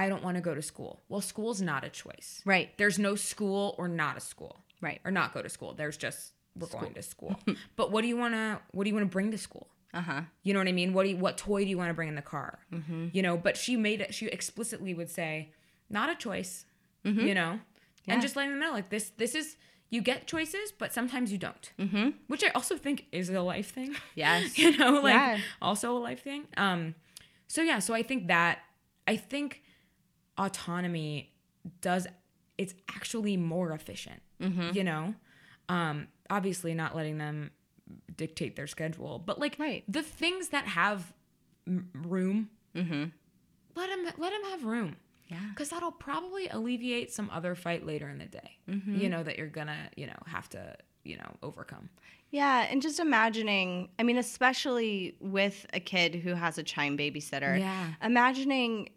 I don't want to go to school. Well, school's not a choice. Right. There's no school or not a school. Right. Or not go to school. There's just we're going to school. but what do you want to what do you want to bring to school? Uh huh. You know what I mean? What do you, what toy do you want to bring in the car? Mm-hmm. You know, but she made it. She explicitly would say, "Not a choice." Mm-hmm. You know, and just letting them know like this. This is you get choices, but sometimes you don't. Mm-hmm. Which I also think is a life thing. Yes. you know, like Yeah. also a life thing. Um, so yeah, so I think that I think autonomy does it's actually more efficient. Mm-hmm. You know, um, obviously not letting them dictate their schedule, but like Right. the things that have room, let them let them have room. Yeah. Because that'll probably alleviate some other fight later in the day. You know that you're gonna you know have to you know overcome. Yeah, and just imagining, I mean, especially with a kid who has a chime babysitter, Yeah. imagining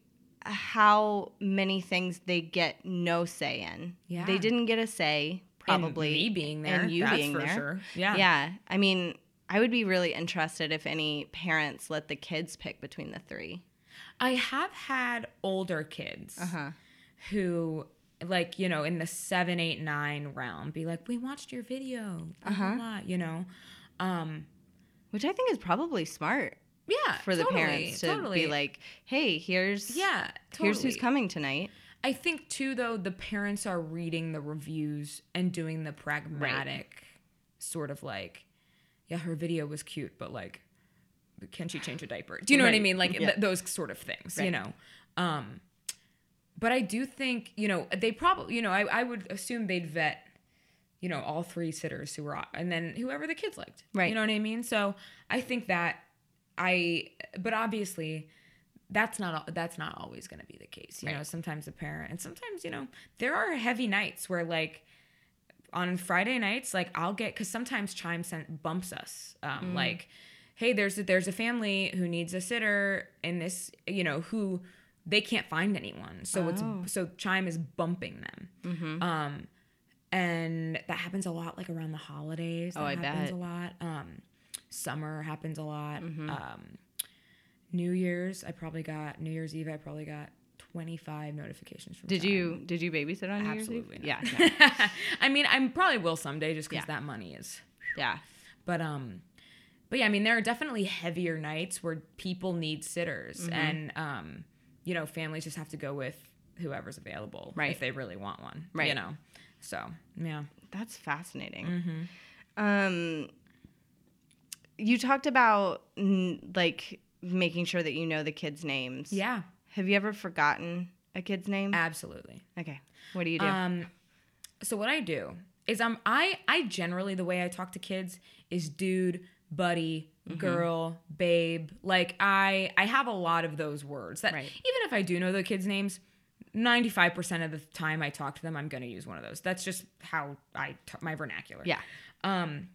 how many things they get no say in. Yeah. They didn't get a say, probably. me being there, And you that's being for there. sure. Yeah. Yeah. I mean, I would be really interested if any parents let the kids pick between the three. I have had older kids Uh-huh. who, like, you know, in the seven, eight, nine realm, be like, "We watched your video," blah, Uh-huh. blah," you know. Um, Which I think is probably smart yeah, for the totally, parents to totally. be like, hey, here's yeah, here's who's coming tonight. I think too, though, the parents are reading the reviews and doing the pragmatic sort of like, yeah, her video was cute, but like, can she change a diaper? Do you know what I mean? Like Yeah. th- those sort of things, you know. Um, but I do think, you know, they probably, you know, I, I would assume they'd vet, you know, all three sitters who were, and then whoever the kids liked. Right. You know what I mean? So I think that I, but obviously, that's not that's not always going to be the case. You know, sometimes a parent, and sometimes you know there are heavy nights where like on Friday nights, like I'll get because sometimes Chime sent bumps us, um, like, hey, there's a, there's a family who needs a sitter in this, you know, who they can't find anyone, so it's so Chime is bumping them, um, and that happens a lot like around the holidays. That Oh, I happens bet. a lot. Um, summer happens a lot. Mm-hmm. Um, New Year's, I probably got New Year's Eve. I probably got twenty five notifications from. Did Chime. you did you babysit on New Year's Eve? Absolutely Yeah. no. I mean, I probably will someday just because Yeah. that money is. yeah. But um, but yeah, I mean, there are definitely heavier nights where people need sitters, Mm-hmm. and um, you know, families just have to go with whoever's available, Right. If they really want one, right? You know, so yeah, That's fascinating. Mm-hmm. Um, you talked about like making sure that you know the kids' names. yeah, Have you ever forgotten a kid's name? absolutely. okay. What do you do? Um, so what I do is um I I generally the way I talk to kids is dude, buddy, Mm-hmm. girl, babe. Like I I have a lot of those words that Right. even if I do know the kids' names, 95% of the time I talk to them, I'm going to use one of those. That's just how I t- my vernacular. Yeah. Um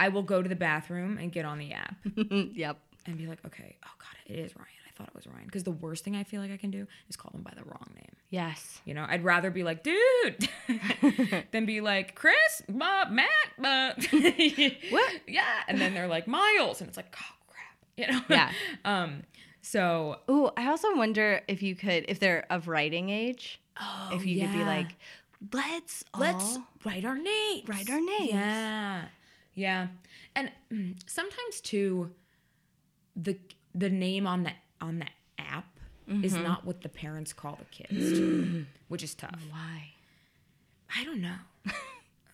I will go to the bathroom and get on the app yep. and be like, "Okay, oh god, it is Ryan. I thought it was Ryan." Because the worst thing I feel like I can do is call them by the wrong name. Yes. You know, I'd rather be like, dude, than be like, Chris, Matt, What? Yeah. And then they're like, Miles. And it's like, oh, crap. You know? Yeah. um, so, Ooh, I also wonder if you could, if they're of writing age, if you could be like, let's let's write our names. write our names. Yeah. Yeah. And sometimes too, the the name on the on the app is Mm-hmm. not what the parents call the kids, too, which is tough. Why? I don't know.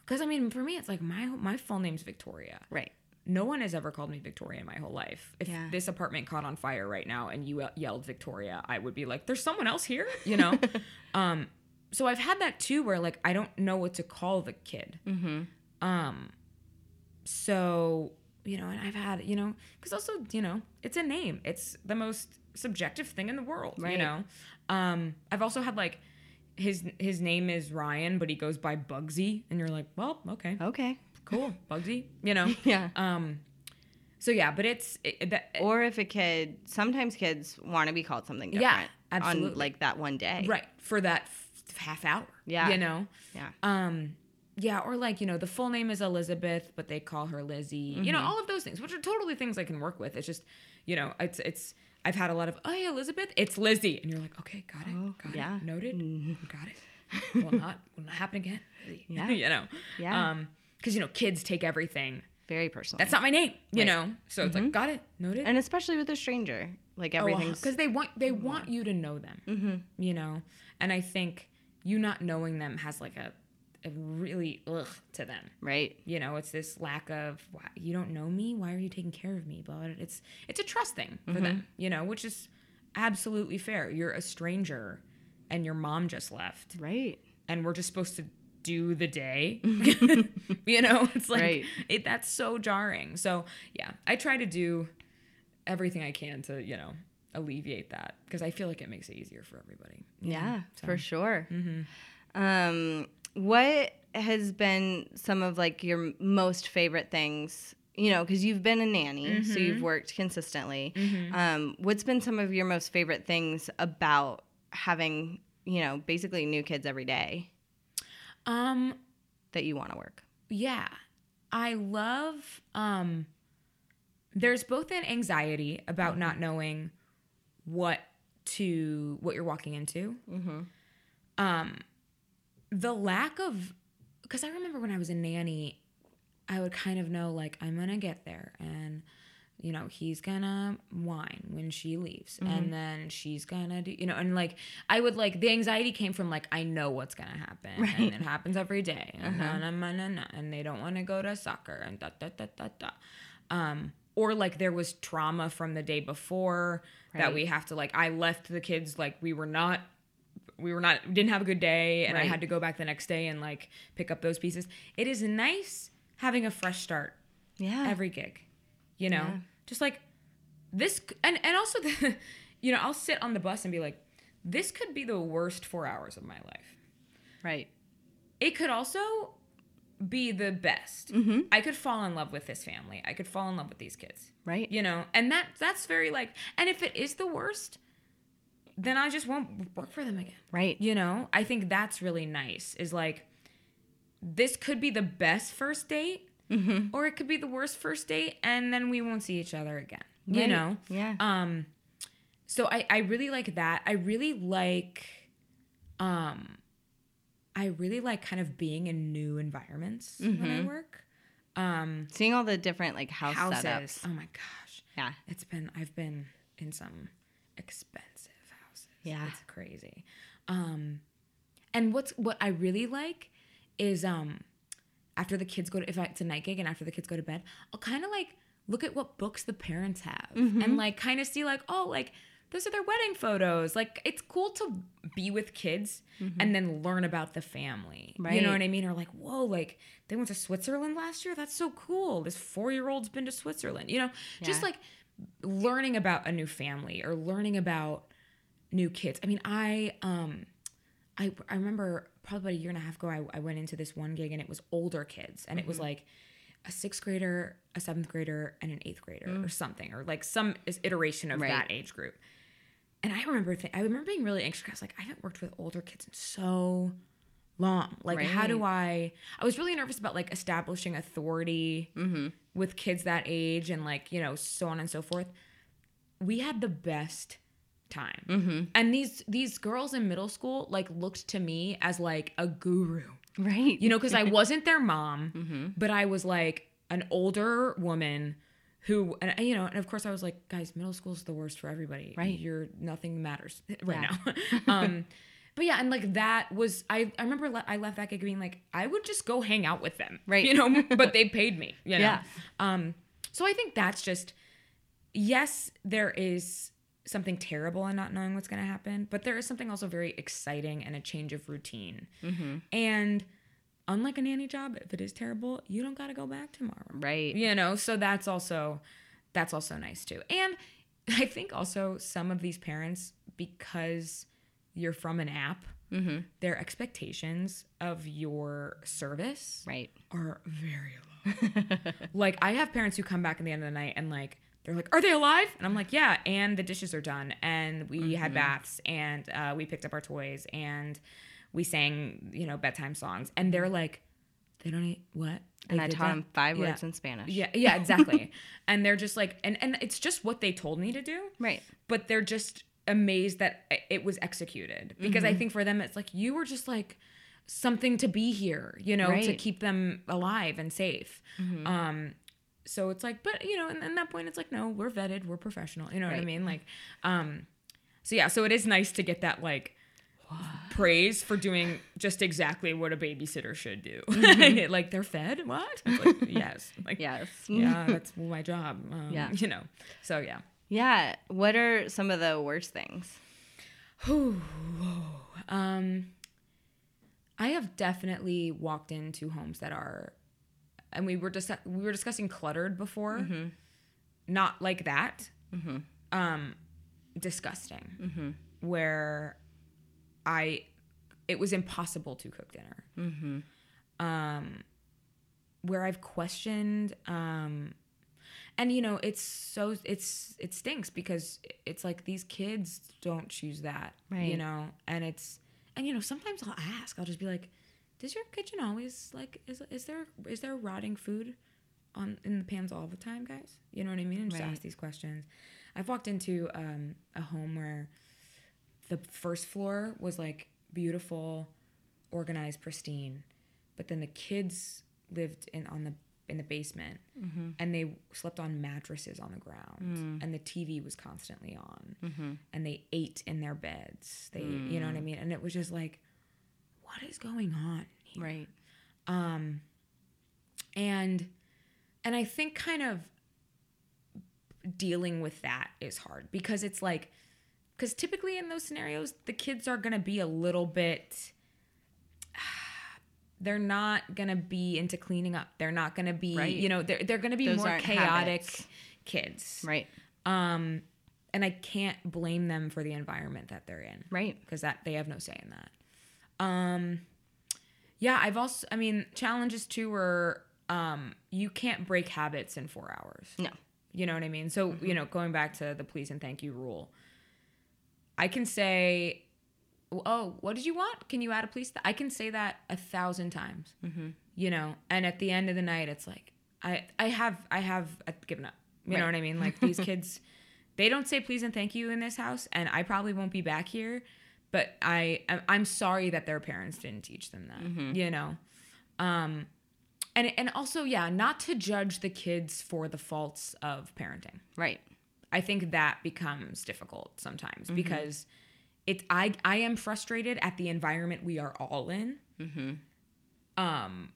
Because I mean, for me, it's like my my full name's Victoria. Right. No one has ever called me Victoria in my whole life. If Yeah. this apartment caught on fire right now and you yelled Victoria, I would be like, "There's someone else here," you know. um, so I've had that too, where like I don't know what to call the kid. Mm-hmm. Um, so you know, and I've had you know, because also you know, it's a name. It's the most subjective thing in the world. You know. Um, I've also had like his his name is Ryan, but he goes by Bugsy, and you're like, well, okay, Okay. cool, Bugsy. You know. Yeah. Um. So yeah, but it's it, that, Or if a kid, sometimes kids want to be called something different. Yeah, absolutely. On like that one day. right for that f- half hour. Yeah. You know. Yeah. Um, yeah, or like, you know, the full name is Elizabeth, but they call her Lizzie. You Mm-hmm. know, all of those things, which are totally things I can work with. It's just, you know, it's it's I've had a lot of, oh hey, Elizabeth, it's Lizzie. And you're like, okay, got it. Oh, got yeah. it. Noted. Got it. will not will not happen again. Yeah. you know. Yeah. Um, because you know, kids take everything. Very personal. That's not my name, you Right. know. So it's like, got it, noted. and especially with a stranger. Like everything's because they want they want you to know them Mm-hmm. you know and i think you not knowing them has like a really ugh to them right. you know it's this lack of why you don't know me why are you taking care of me but it's it's a trust thing for them Mm-hmm. you know which is absolutely fair you're a stranger and your mom just left Right. and we're just supposed to do the day you know it's like Right. it that's so jarring so yeah i try to do everything i can to you know alleviate that because i feel like it makes it easier for everybody? Yeah, So- for sure. Mm-hmm. Um, what has been some of like your most favorite things? You know, because you've been a nanny, so Mm-hmm. you've worked consistently. Um, what's been some of your most favorite things about having, you know, basically new kids every day um that you want to work? yeah i love um there's both an anxiety about not knowing what to what you're walking into um the lack of because i remember when i was a nanny i would kind of know like i'm gonna get there and you know he's gonna whine when she leaves and then she's gonna do you know and like i would like the anxiety came from like i know what's gonna happen and it happens every day and, na, na, na, na, na, and they don't want to go to soccer and da da da da da. Um or like there was trauma from the day before that we have to like i left the kids like we were not we were not didn't have a good day and i had to go back the next day and like pick up those pieces. It is nice having a fresh start Yeah. every gig you know? Yeah. just like this and and also the you know i'll sit on the bus and be like this could be the worst four hours of my life. Right. it could also be the best. Mm-hmm. I could fall in love with this family. I could fall in love with these kids. Right. you know? And that that's very like and if it is the worst then i just won't work for them again Right. you know i think that's really nice is like this could be the best first date or it could be the worst first date and then we won't see each other again you know Yeah. um so i i really like that i really like um i really like kind of being in new environments when i work um Seeing all the different like house houses setups. oh my gosh Yeah. it's been I've been in some expensive. Yeah. It's crazy. Um and what's what I really like is um after the kids go to if I, it's a night gig and after the kids go to bed, I'll kind of like look at what books the parents have Mm-hmm. and like kind of see like oh like those are their wedding photos. Like it's cool to be with kids and then learn about the family. You Mm-hmm. Know what I mean? Or like, whoa, like they went to Switzerland last year. That's so cool. This four year old's been to Switzerland. You know, just like learning about a new family or learning about new kids. I mean, I um I I remember probably about a year and a half ago I, I went into this one gig and it was older kids and it was mm-hmm. like a sixth grader, a seventh grader, and an eighth grader or mm. something, or like some iteration of Right. that age group. And I remember th- I remember being really anxious I was like, I haven't worked with older kids in so long. Like, how do I? I was really nervous about like establishing authority mm-hmm. with kids that age and like you know so on and so forth. We had the best time, and these these girls in middle school like looked to me as like a guru Right. you know, because I wasn't their mom, but I was like an older woman who, and you know, and of course I was like, guys, middle school's the worst for everybody. Right. You're nothing matters right Yeah. now. um, but yeah, and like that was, I, I remember le- I left that gig being like, I would just go hang out with them. Right. You know, but they paid me, you know? Yeah. Um, so I think that's just, yes, there is something terrible and not knowing what's going to happen, but there is something also very exciting and a change of routine. Mm-hmm. And unlike a nanny job, if it is terrible, you don't got to go back tomorrow. Right. You know, so that's also that's also nice too. And I think also some of these parents because you're from an app, mm-hmm. their expectations of your service Right. are very low. like I have parents who come back at the end of the night and like they're like, "Are they alive?" And I'm like, "Yeah." And the dishes are done, and we had baths, and uh, we picked up our toys, and we sang, you know, bedtime songs, and they're like, "They don't eat what?" And They I did taught that? him five Yeah. words in Spanish. Yeah, yeah, exactly. and they're just like, and and it's just what they told me to do, Right. but they're just amazed that it was executed because Mm-hmm. I think for them it's like you were just like something to be here, you know, to Right. Mm-hmm. keep them alive and safe. Um so it's like but you know, and at that point it's like no, we're vetted, we're professional, you know what I mean? Like um so yeah, so it is nice to get that like praise for doing just exactly what a babysitter should do. like they're fed? What? Like, yes. Like Yes. yeah, that's my job. Um, Yeah. You know. So yeah. Yeah. What are some of the worst things? Um, I have definitely walked into homes that are, and we were just we were discussing cluttered before, not like that. Um, disgusting. Where I, it was impossible to cook dinner. Um, where I've questioned. Um, and you know it's so it's it stinks because it's like these kids don't choose that you know and it's and you know sometimes i'll ask i'll just be like does your kitchen always like is, is there is there rotting food on in the pans all the time guys? You know what i mean? And just Right. ask these questions. I've walked into um, a home where the first floor was like beautiful organized pristine but then the kids lived in on the in the basement mm-hmm. and they slept on mattresses on the ground mm. and the TV was constantly on mm-hmm. and they ate in their beds. They you know what I mm. mean? And it was just like what is going on here? Right. and and I think kind of dealing with that is hard because it's like because typically in those scenarios the kids are going to be a little bit they're not going to be into cleaning up they're not going to be Right. you know they're, they're going to be Those more chaotic habits. kids Right. um and i can't blame them for the environment that they're in Right. because that they have no say in that um yeah i've also i mean challenges too were um you can't break habits in four hours No. you know what I mean? So, you know, going back to the please and thank you rule, I can say, oh, what did you want? Can you add a please? I can say that a thousand times, you know, and at the end of the night, it's like, I, I have, I have given up. You know what I mean? Like these kids, they don't say please and thank you in this house, and I probably won't be back here, but I, I'm- sorry that their parents didn't teach them that, you know? Um, and, and also, yeah, not to judge the kids for the faults of parenting. Right. I think that becomes difficult sometimes because it I I am frustrated at the environment we are all in. Um,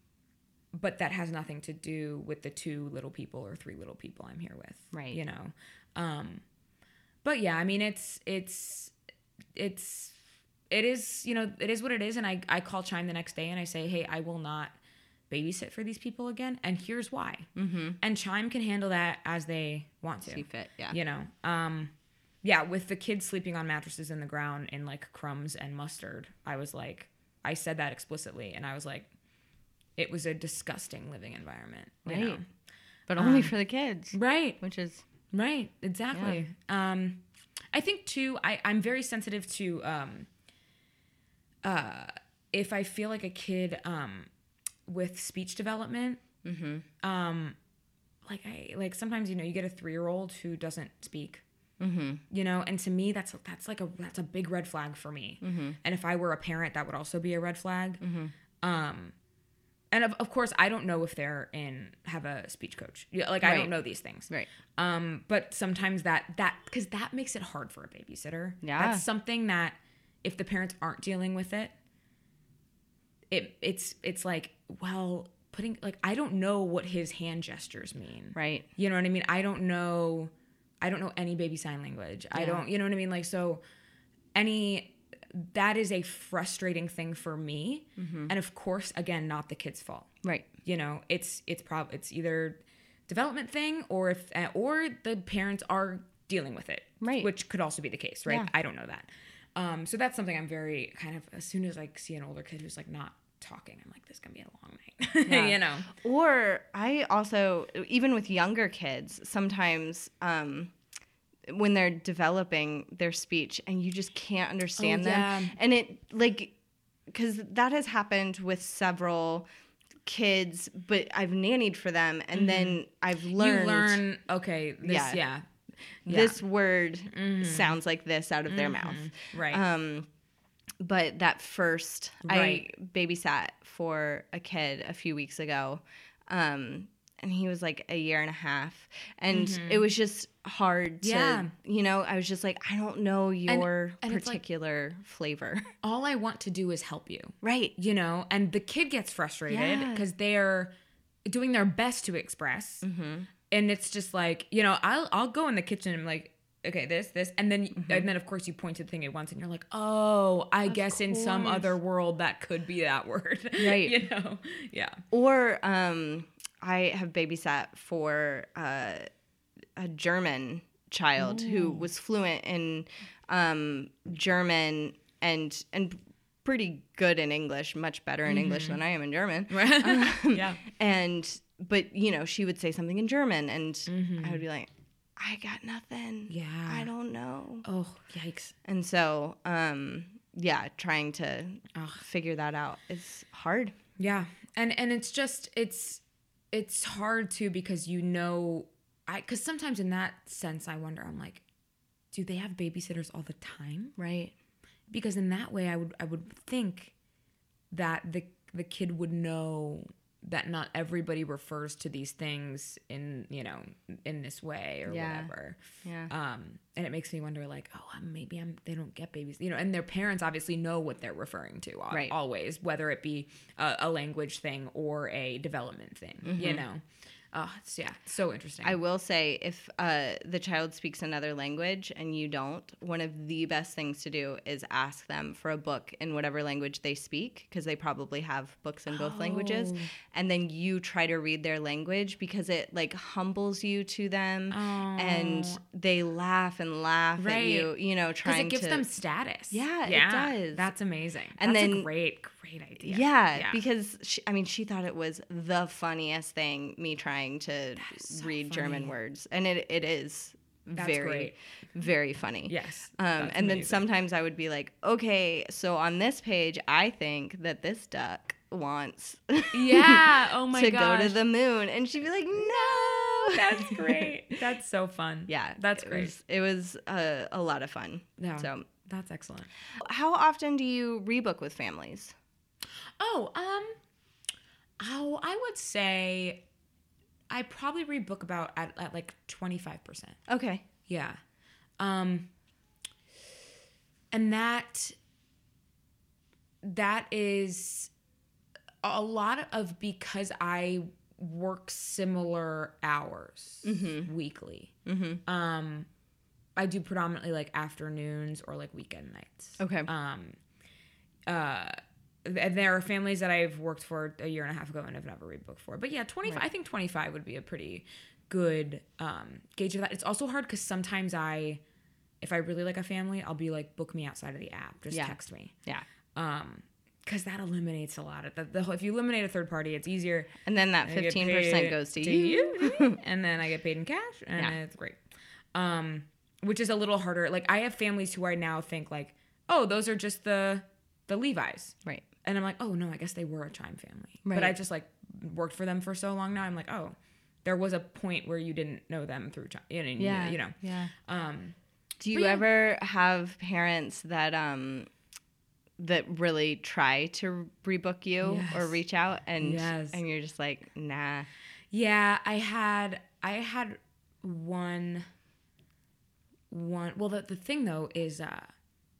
but that has nothing to do with the two little people or three little people I'm here with. Right. You know, um, but yeah, I mean, it's it's it's it is you know it is what it is, and I I call Chime the next day and I say, hey, I will not babysit for these people again, and here's why. Mm-hmm. And Chime can handle that as they want to. See fit, yeah. You know, um, yeah, with the kids sleeping on mattresses in the ground in like crumbs and mustard, I was like, I said that explicitly, and I was like, it was a disgusting living environment, you Right. know? But only for the kids, Right. which is Right, exactly. Um, I think too. I I'm very sensitive to um, uh, if I feel like a kid um, with speech development. Um, like I like sometimes you know you get a three year old who doesn't speak. You know, and to me that's that's like a that's a big red flag for me. And if I were a parent, that would also be a red flag. Um, and of, of course, I don't know if they're in have a speech coach. Yeah, Like I don't know these things. right. Um, but sometimes that that because that makes it hard for a babysitter. Yeah. that's something that if the parents aren't dealing with it, it it's it's like well putting like I don't know what his hand gestures mean. Right. You know what I mean? I don't know. I don't know any baby sign language. I don't. You know what I mean? Like so, any that is a frustrating thing for me. Mm-hmm. And of course, again, not the kid's fault Right. you know it's it's prob it's either development thing or if or the parents are dealing with it Right. which could also be the case right Yeah. i don't know that um so that's something i'm very kind of as soon as i see an older kid who's like not talking i'm like this is gonna be a long night Yeah. you know Or I also, even with younger kids, sometimes um, when they're developing their speech and you just can't understand Oh, them. yeah. And it, like, because that has happened with several kids, but I've nannied for them and then I've learned Mm-hmm. you learn okay this Yeah. yeah, yeah. this word sounds like this out of their mouth. right Um, but that first, Right. I babysat for a kid a few weeks ago, um, and he was like a year and a half, and it was just hard to, Yeah. you know, I was just like, I don't know your and like- particular flavor, all i want to do is help you right? you know and the kid gets frustrated Yeah. because they're doing their best to express Mm-hmm. And it's just like you know i'll i'll go in the kitchen and I'm like okay this this. And then Mm-hmm. and then of course you point to the thing at once and you're like oh i guess in some other world that could be that word Right. you know? Yeah. Or um, I have babysat for uh, a German child who was fluent in um, German and and pretty good in English, much better in English than I am in German. yeah. And but you know, she would say something in German, and I would be like, I got nothing. Yeah. I don't know. oh yikes And so, um, yeah, trying to figure that out is hard. Yeah. And and it's just it's it's hard too because you know I cuz sometimes in that sense I wonder I'm like do they have babysitters all the time? Right. Because in that way I would I would think that the the kid would know that not everybody refers to these things in, you know, in this way or Yeah. whatever. Yeah. Um, and it makes me wonder, like, oh, um, maybe I'm. They don't get babies, you know. And their parents obviously know what they're referring to, Right. Always, whether it be a, a language thing or a development thing, you know. Oh, it's, yeah, so interesting. I will say if uh, the child speaks another language and you don't, one of the best things to do is ask them for a book in whatever language they speak because they probably have books in both languages, and then you try to read their language because it like humbles you to them, and they laugh and laugh at Right. you, you know, because trying it gives to them status. Yeah, it yeah, does. That's amazing. And That's then- a great, great idea. Yeah, because she, I mean, she thought it was the funniest thing. Me trying to so read German words, and it it is That's very great. very funny. Yes, Um, and then sometimes I would be like, okay, so on this page, I think that this duck wants yeah. Oh my to gosh. go to the moon, and she'd be like, no, That's great. That's so fun. Yeah, that's it great. Was, it was uh, a lot of fun. Yeah. So, That's excellent. how often do you rebook with families? Oh, um, oh, I would say I probably rebook about at, at like twenty five percent. Okay. Yeah, um, and that that is a lot of because I work similar hours weekly. Um, I do predominantly like afternoons or like weekend nights. Okay. Um, uh, and there are families that I've worked for a year and a half ago and have never rebooked for. But yeah, 25, I think 25 would be a pretty good um, gauge of that. It's also hard because sometimes I, if I really like a family, I'll be like, book me outside of the app. Just Yeah. text me. yeah. Um, because that eliminates a lot of the, the whole- if you eliminate a third party, it's easier. And then that 15% goes to, you. and then I get paid in cash, and Yeah. it's great. Um, which is a little harder. Like I have families who I now think like, oh, those are just the the Levi's, Right. And I'm like, oh no, I guess they were a Chime family. But I just like worked for them for so long now. I'm like, oh, there was a point where you didn't know them through Chime. You know, Yeah. you know. Yeah. Um, Do you yeah. ever have parents that um that really try to rebook you or reach out and Yes. and you're just like, nah. Yeah, I had I had one one well the, the thing though is uh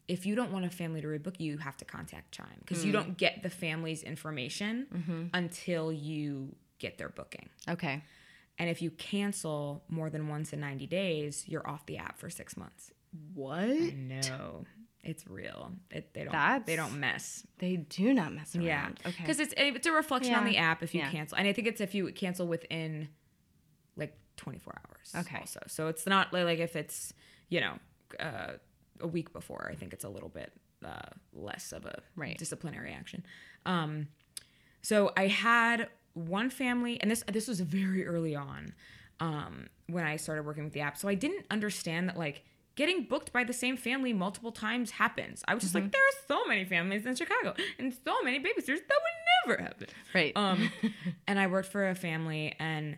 if you don't want a family to rebook you, you have to contact Chime because you don't get the family's information until you get their booking. Okay. And if you cancel more than once in 90 days, you're off the app for 6 months. What? No. It's real. It, they don't That's- they don't mess. They do not mess around. Yeah. Okay. Because it's it's a reflection on the app if you Yeah. cancel, and I think it's if you cancel within like 24 hours. Okay. Also, so it's not like if it's you know uh, a week before. I think it's a little bit uh, less of a Right. disciplinary action. Um, so I had one family, and this this was very early on um, when I started working with the app. So I didn't understand that like getting booked by the same family multiple times happens. I was just like, there are so many families in Chicago and so many babysitters that would never happen. Right. Um, and I worked for a family, and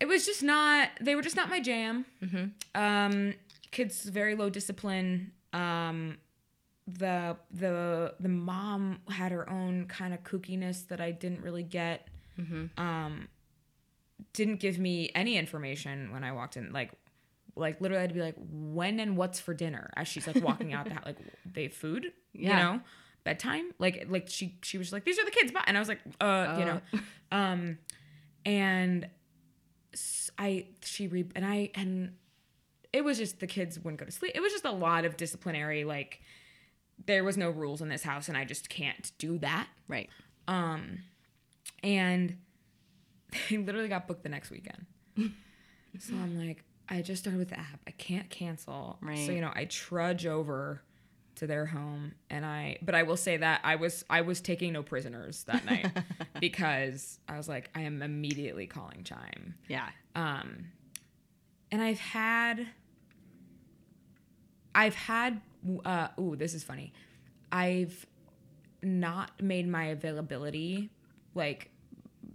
it was just not. They were just not my jam. Um, kids very low discipline. Um, the the the mom had her own kind of kookiness that I didn't really get. Um, didn't give me any information when I walked in. Like, like literally, I had to be like, when and what's for dinner? As she's like walking out the house, like they food, Yeah. you know, bedtime. Like, like she she was like, these are the kids, and I was like, uh, you know, um, and I she re and I and it was just the kids wouldn't go to sleep. It was just a lot of disciplinary like. There was no rules in this house, and I just can't do that. right. Um, and they literally got booked the next weekend. so I'm like, I just started with the app. I can't cancel. Right. So you know, I trudge over to their home, and I. But I will say that I was I was taking no prisoners that night because I was like, I am immediately calling Chime. Yeah. Um, and I've had, I've had, uh, ooh, this is funny. I've not made my availability like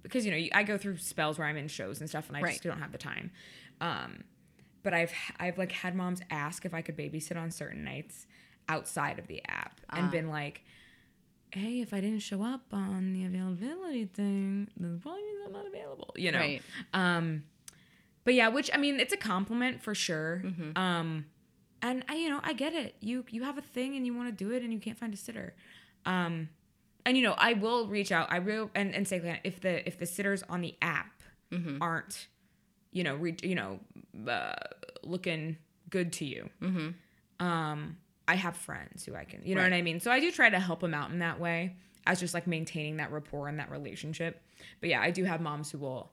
because you know I go through spells where I'm in shows and stuff, and I Right. just don't have the time. Um, but I've I've like had moms ask if I could babysit on certain nights outside of the app, and been like. Hey, if I didn't show up on the availability thing, then probably means I'm not available. You know, Right. um, but yeah, which I mean, it's a compliment for sure. Um, and I, you know, I get it. You you have a thing and you want to do it and you can't find a sitter. Um, and you know, I will reach out. I will and and say if the if the sitters on the app aren't, you know, re- you know, uh, looking good to you. Um, I have friends who I can, you know what I mean. So I do try to help them out in that way, as just like maintaining that rapport and that relationship. But yeah, I do have moms who will.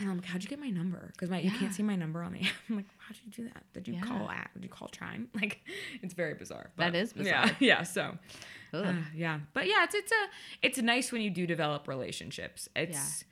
And I'm like, how'd you get my number? Because my you can't see my number on the app. I'm like, how'd you do that? Did you Yeah. call app? Did you call Chime? Like, it's very bizarre. That but is Yeah, bizarre. yeah. So, uh, yeah, but yeah, it's it's a it's nice when you do develop relationships. It's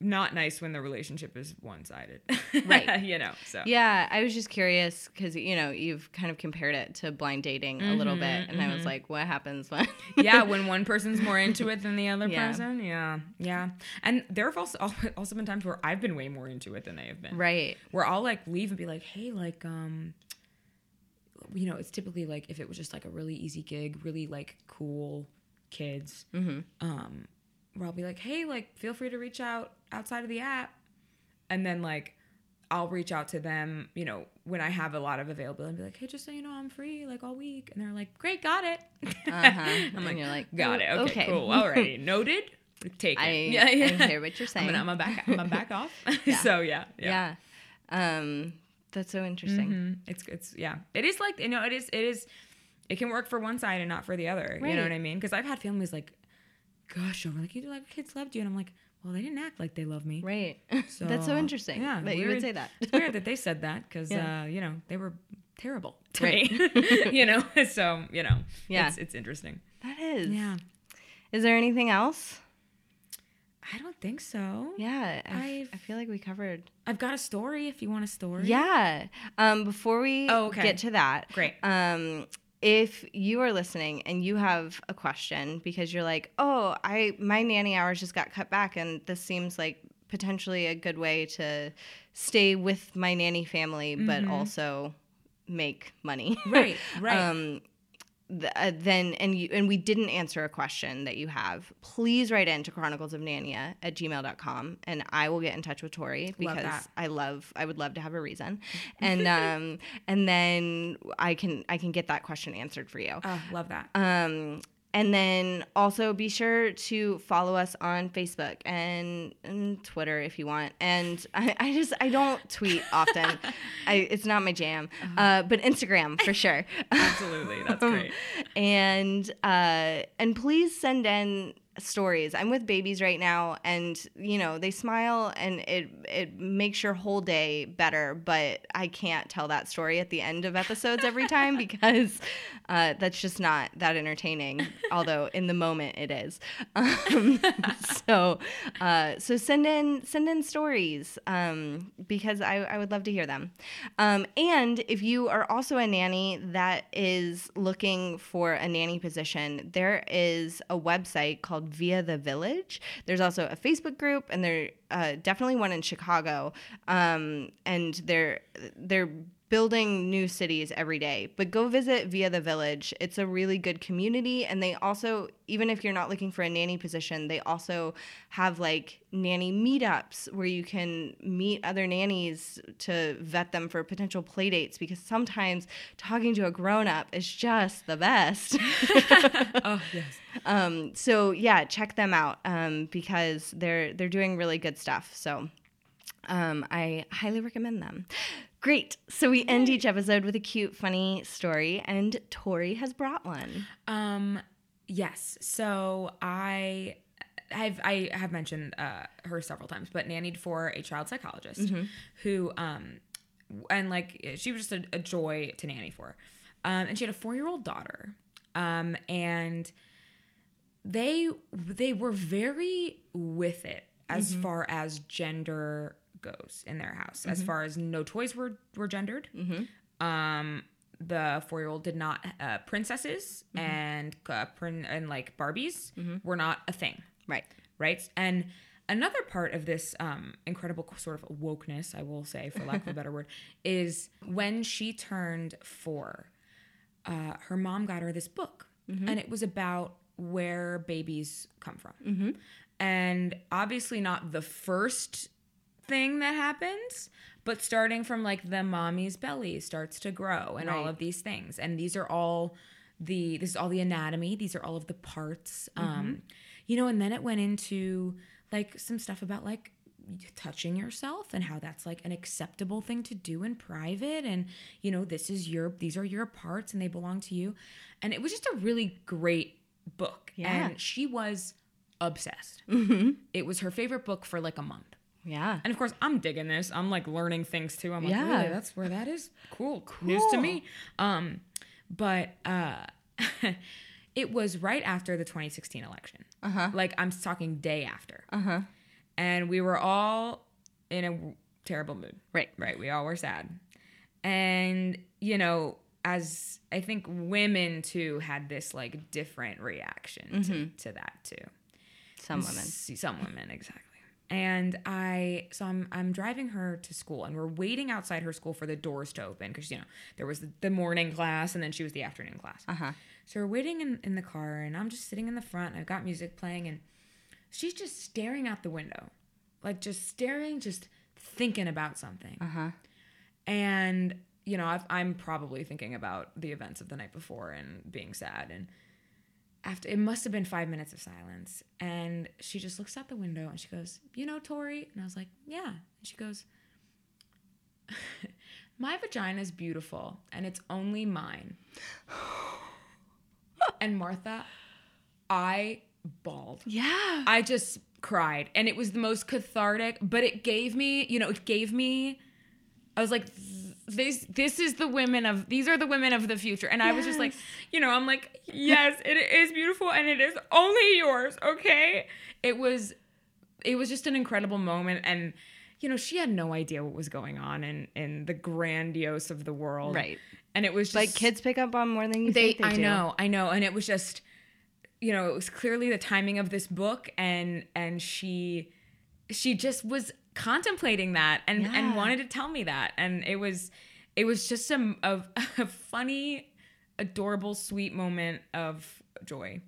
not nice when the relationship is one sided. Right. you know. So Yeah, I was just curious because you know you've kind of compared it to blind dating a little bit, and I was like, what happens when? yeah, when one person's more into it than the other Yeah. person. Yeah, yeah. And there have also also been times where I've been way more into it than they have been. right. Where I'll like leave and be like, hey, like, um, you know, it's typically like if it was just like a really easy gig, really like cool kids, Mm-hmm. um, where I'll be like, hey, like, feel free to reach out outside of the app, and then like. I'll reach out to them, you know, when I have a lot of availability and be like, hey, just so you know, I'm free like all week. And they're like, great, got it. Uh-huh. I'm And like, you're like, got it. Okay, okay." cool. Alrighty. Noted. Take it. I, yeah, yeah. I hear what you're I'm saying. gonna, I'm gonna back, I'm back off. Yeah. so yeah, yeah. yeah. Um, That's so interesting. Mhm. It's it's yeah. It is like you know it is it is it can work for one side and not for the other. You know what I mean? Because I've had families like, gosh, over like you like kids loved you, and I'm like, well, they didn't act like they love me. Right. so, That's so interesting Yeah, that you would say that. It's weird that they said that because Yeah. uh, you know they were terrible to Right. me. you know, so you know, Yeah. it's, it's interesting. that is. Yeah, Is there anything else? I don't think so. Yeah. I, I feel like we covered. I've got a story if you want a story. Yeah. Um, before we Oh, okay. get to that, Great. Um, if you are listening and you have a question because you're like, oh, I my nanny hours just got cut back, and this seems like potentially a good way to stay with my nanny family, but also make money. Mm-hmm. Right, right. um, uh, then and you and we didn't answer a question that you have please write in to chronicles of nania at gmail.com and i will get in touch with tori because that. i love i would love to have a reason and um and then i can i can get that question answered for you Oh, love that. um and then also be sure to follow us on Facebook and, and Twitter if you want. And I, I just I don't tweet often. I, it's not my jam. Uh, but Instagram for sure. Absolutely, that's great. and uh, and please send in stories. I'm with babies right now, and you know they smile, and it it makes your whole day better. But I can't tell that story at the end of episodes every time because uh, that's just not that entertaining. Although in the moment it is. Um, so uh, so send in send in stories um, because I, I would love to hear them. Um, and if you are also a nanny that is looking for a nanny position, there is a website called Via the Village. There's also a Facebook group, and there uh, definitely one in Chicago. Um, and they're they're building new cities every day. But go visit Via the Village. It's a really good community, and they also even if you're not looking for a nanny position, they also have like nanny meetups where you can meet other nannies to vet them for potential play dates because sometimes talking to a grown up is just the best. oh yes. um, so yeah, check them out um, because they're they're doing really good stuff. So um, I highly recommend them. Great. So we end each episode with a cute, funny story, and Tori has brought one. Um, yes. So I have I have mentioned uh, her several times, but nannied for a child psychologist who um and like she was just a, a joy to nanny for, um, and she had a four year old daughter, um, and they they were very with it as far as gender goes in their house. As far as no toys were were gendered. Um, the four year old did not uh, princesses and uh, prin- and like Barbies were not a thing Right. right? And another part of this um, incredible sort of wokeness, I will say, for lack of a better word, is when she turned four, uh, her mom got her this book, and it was about where babies come from. And obviously, not the first thing that happens, but starting from like the mommy's belly starts to grow and all of these things. And these are all the this is all the anatomy, these are all of the parts. Um, you know, and then it went into like some stuff about like touching yourself and how that's like an acceptable thing to do in private. And you know this is your these are your parts and they belong to you. And it was just a really great book. Yeah. and she was obsessed. It was her favorite book for like a month Yeah. and of course, I'm digging this. I'm like learning things too. I'm like, Yeah. really? That's where that is? Cool. Cool. News to me. Um, but uh, it was right after the 2016 election. Uh-huh. Like I'm talking day after. Uh-huh. And we were all in a terrible mood. Right. Right. We all were sad. And, you know, as I think women too had this like different reaction to, to that too Some women. see some women exactly and i so i'm i'm driving her to school and we're waiting outside her school for the doors to open because you know there was the, morning class and then she was the afternoon class Uh-huh. so we're waiting in, in the car and i'm just sitting in the front i've got music playing and she's just staring out the window like just staring just thinking about something Uh-huh. and you know I've, i'm probably thinking about the events of the night before and being sad and after it must have been five minutes of silence and she just looks out the window and she goes you know tori and i was like yeah and she goes My vagina is beautiful and it's only mine. and Martha, I bawled. Yeah. I just cried and it was the most cathartic, but it gave me, you know, it gave me I was like this this is the women of these are the women of the future and I was just like, you know, I'm like, yes, it is beautiful and it is only yours, okay? It was it was just an incredible moment and you know, she had no idea what was going on in in the grandiose of the world. Right. And it was just like kids pick up on more than you they, think they I do. know, I know, and it was just, you know, it was clearly the timing of this book, and and she, she just was contemplating that and Yeah. and wanted to tell me that, and it was, it was just a a, a funny, adorable, sweet moment of joy,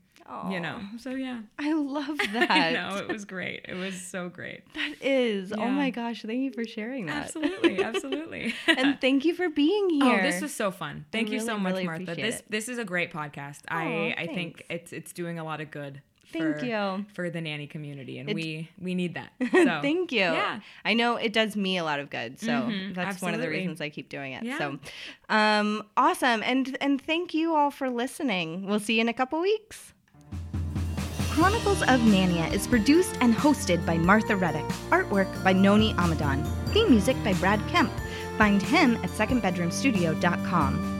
you know. So yeah, I love that. I know it was great. It was so great. That is. Oh my gosh, thank you for sharing that. Absolutely, absolutely. and thank you for being oh, here. Oh, this was so fun. Thank you so much, really Martha. This it. this is a great podcast. Aw, I I think it's it's doing a lot of good. Thank for, you. for the nanny community, and It- we we need that. So Thank you. Yeah. I know it does me a lot of good. So Mhm, that's one of the reasons I keep doing it. Yeah. So um awesome. And and thank you all for listening. We'll see you in a couple weeks. Chronicles of Nania is produced and hosted by Martha Reddick. Artwork by Noni Amadan. Theme music by Brad Kemp. Find him at secondbedroomstudio.com.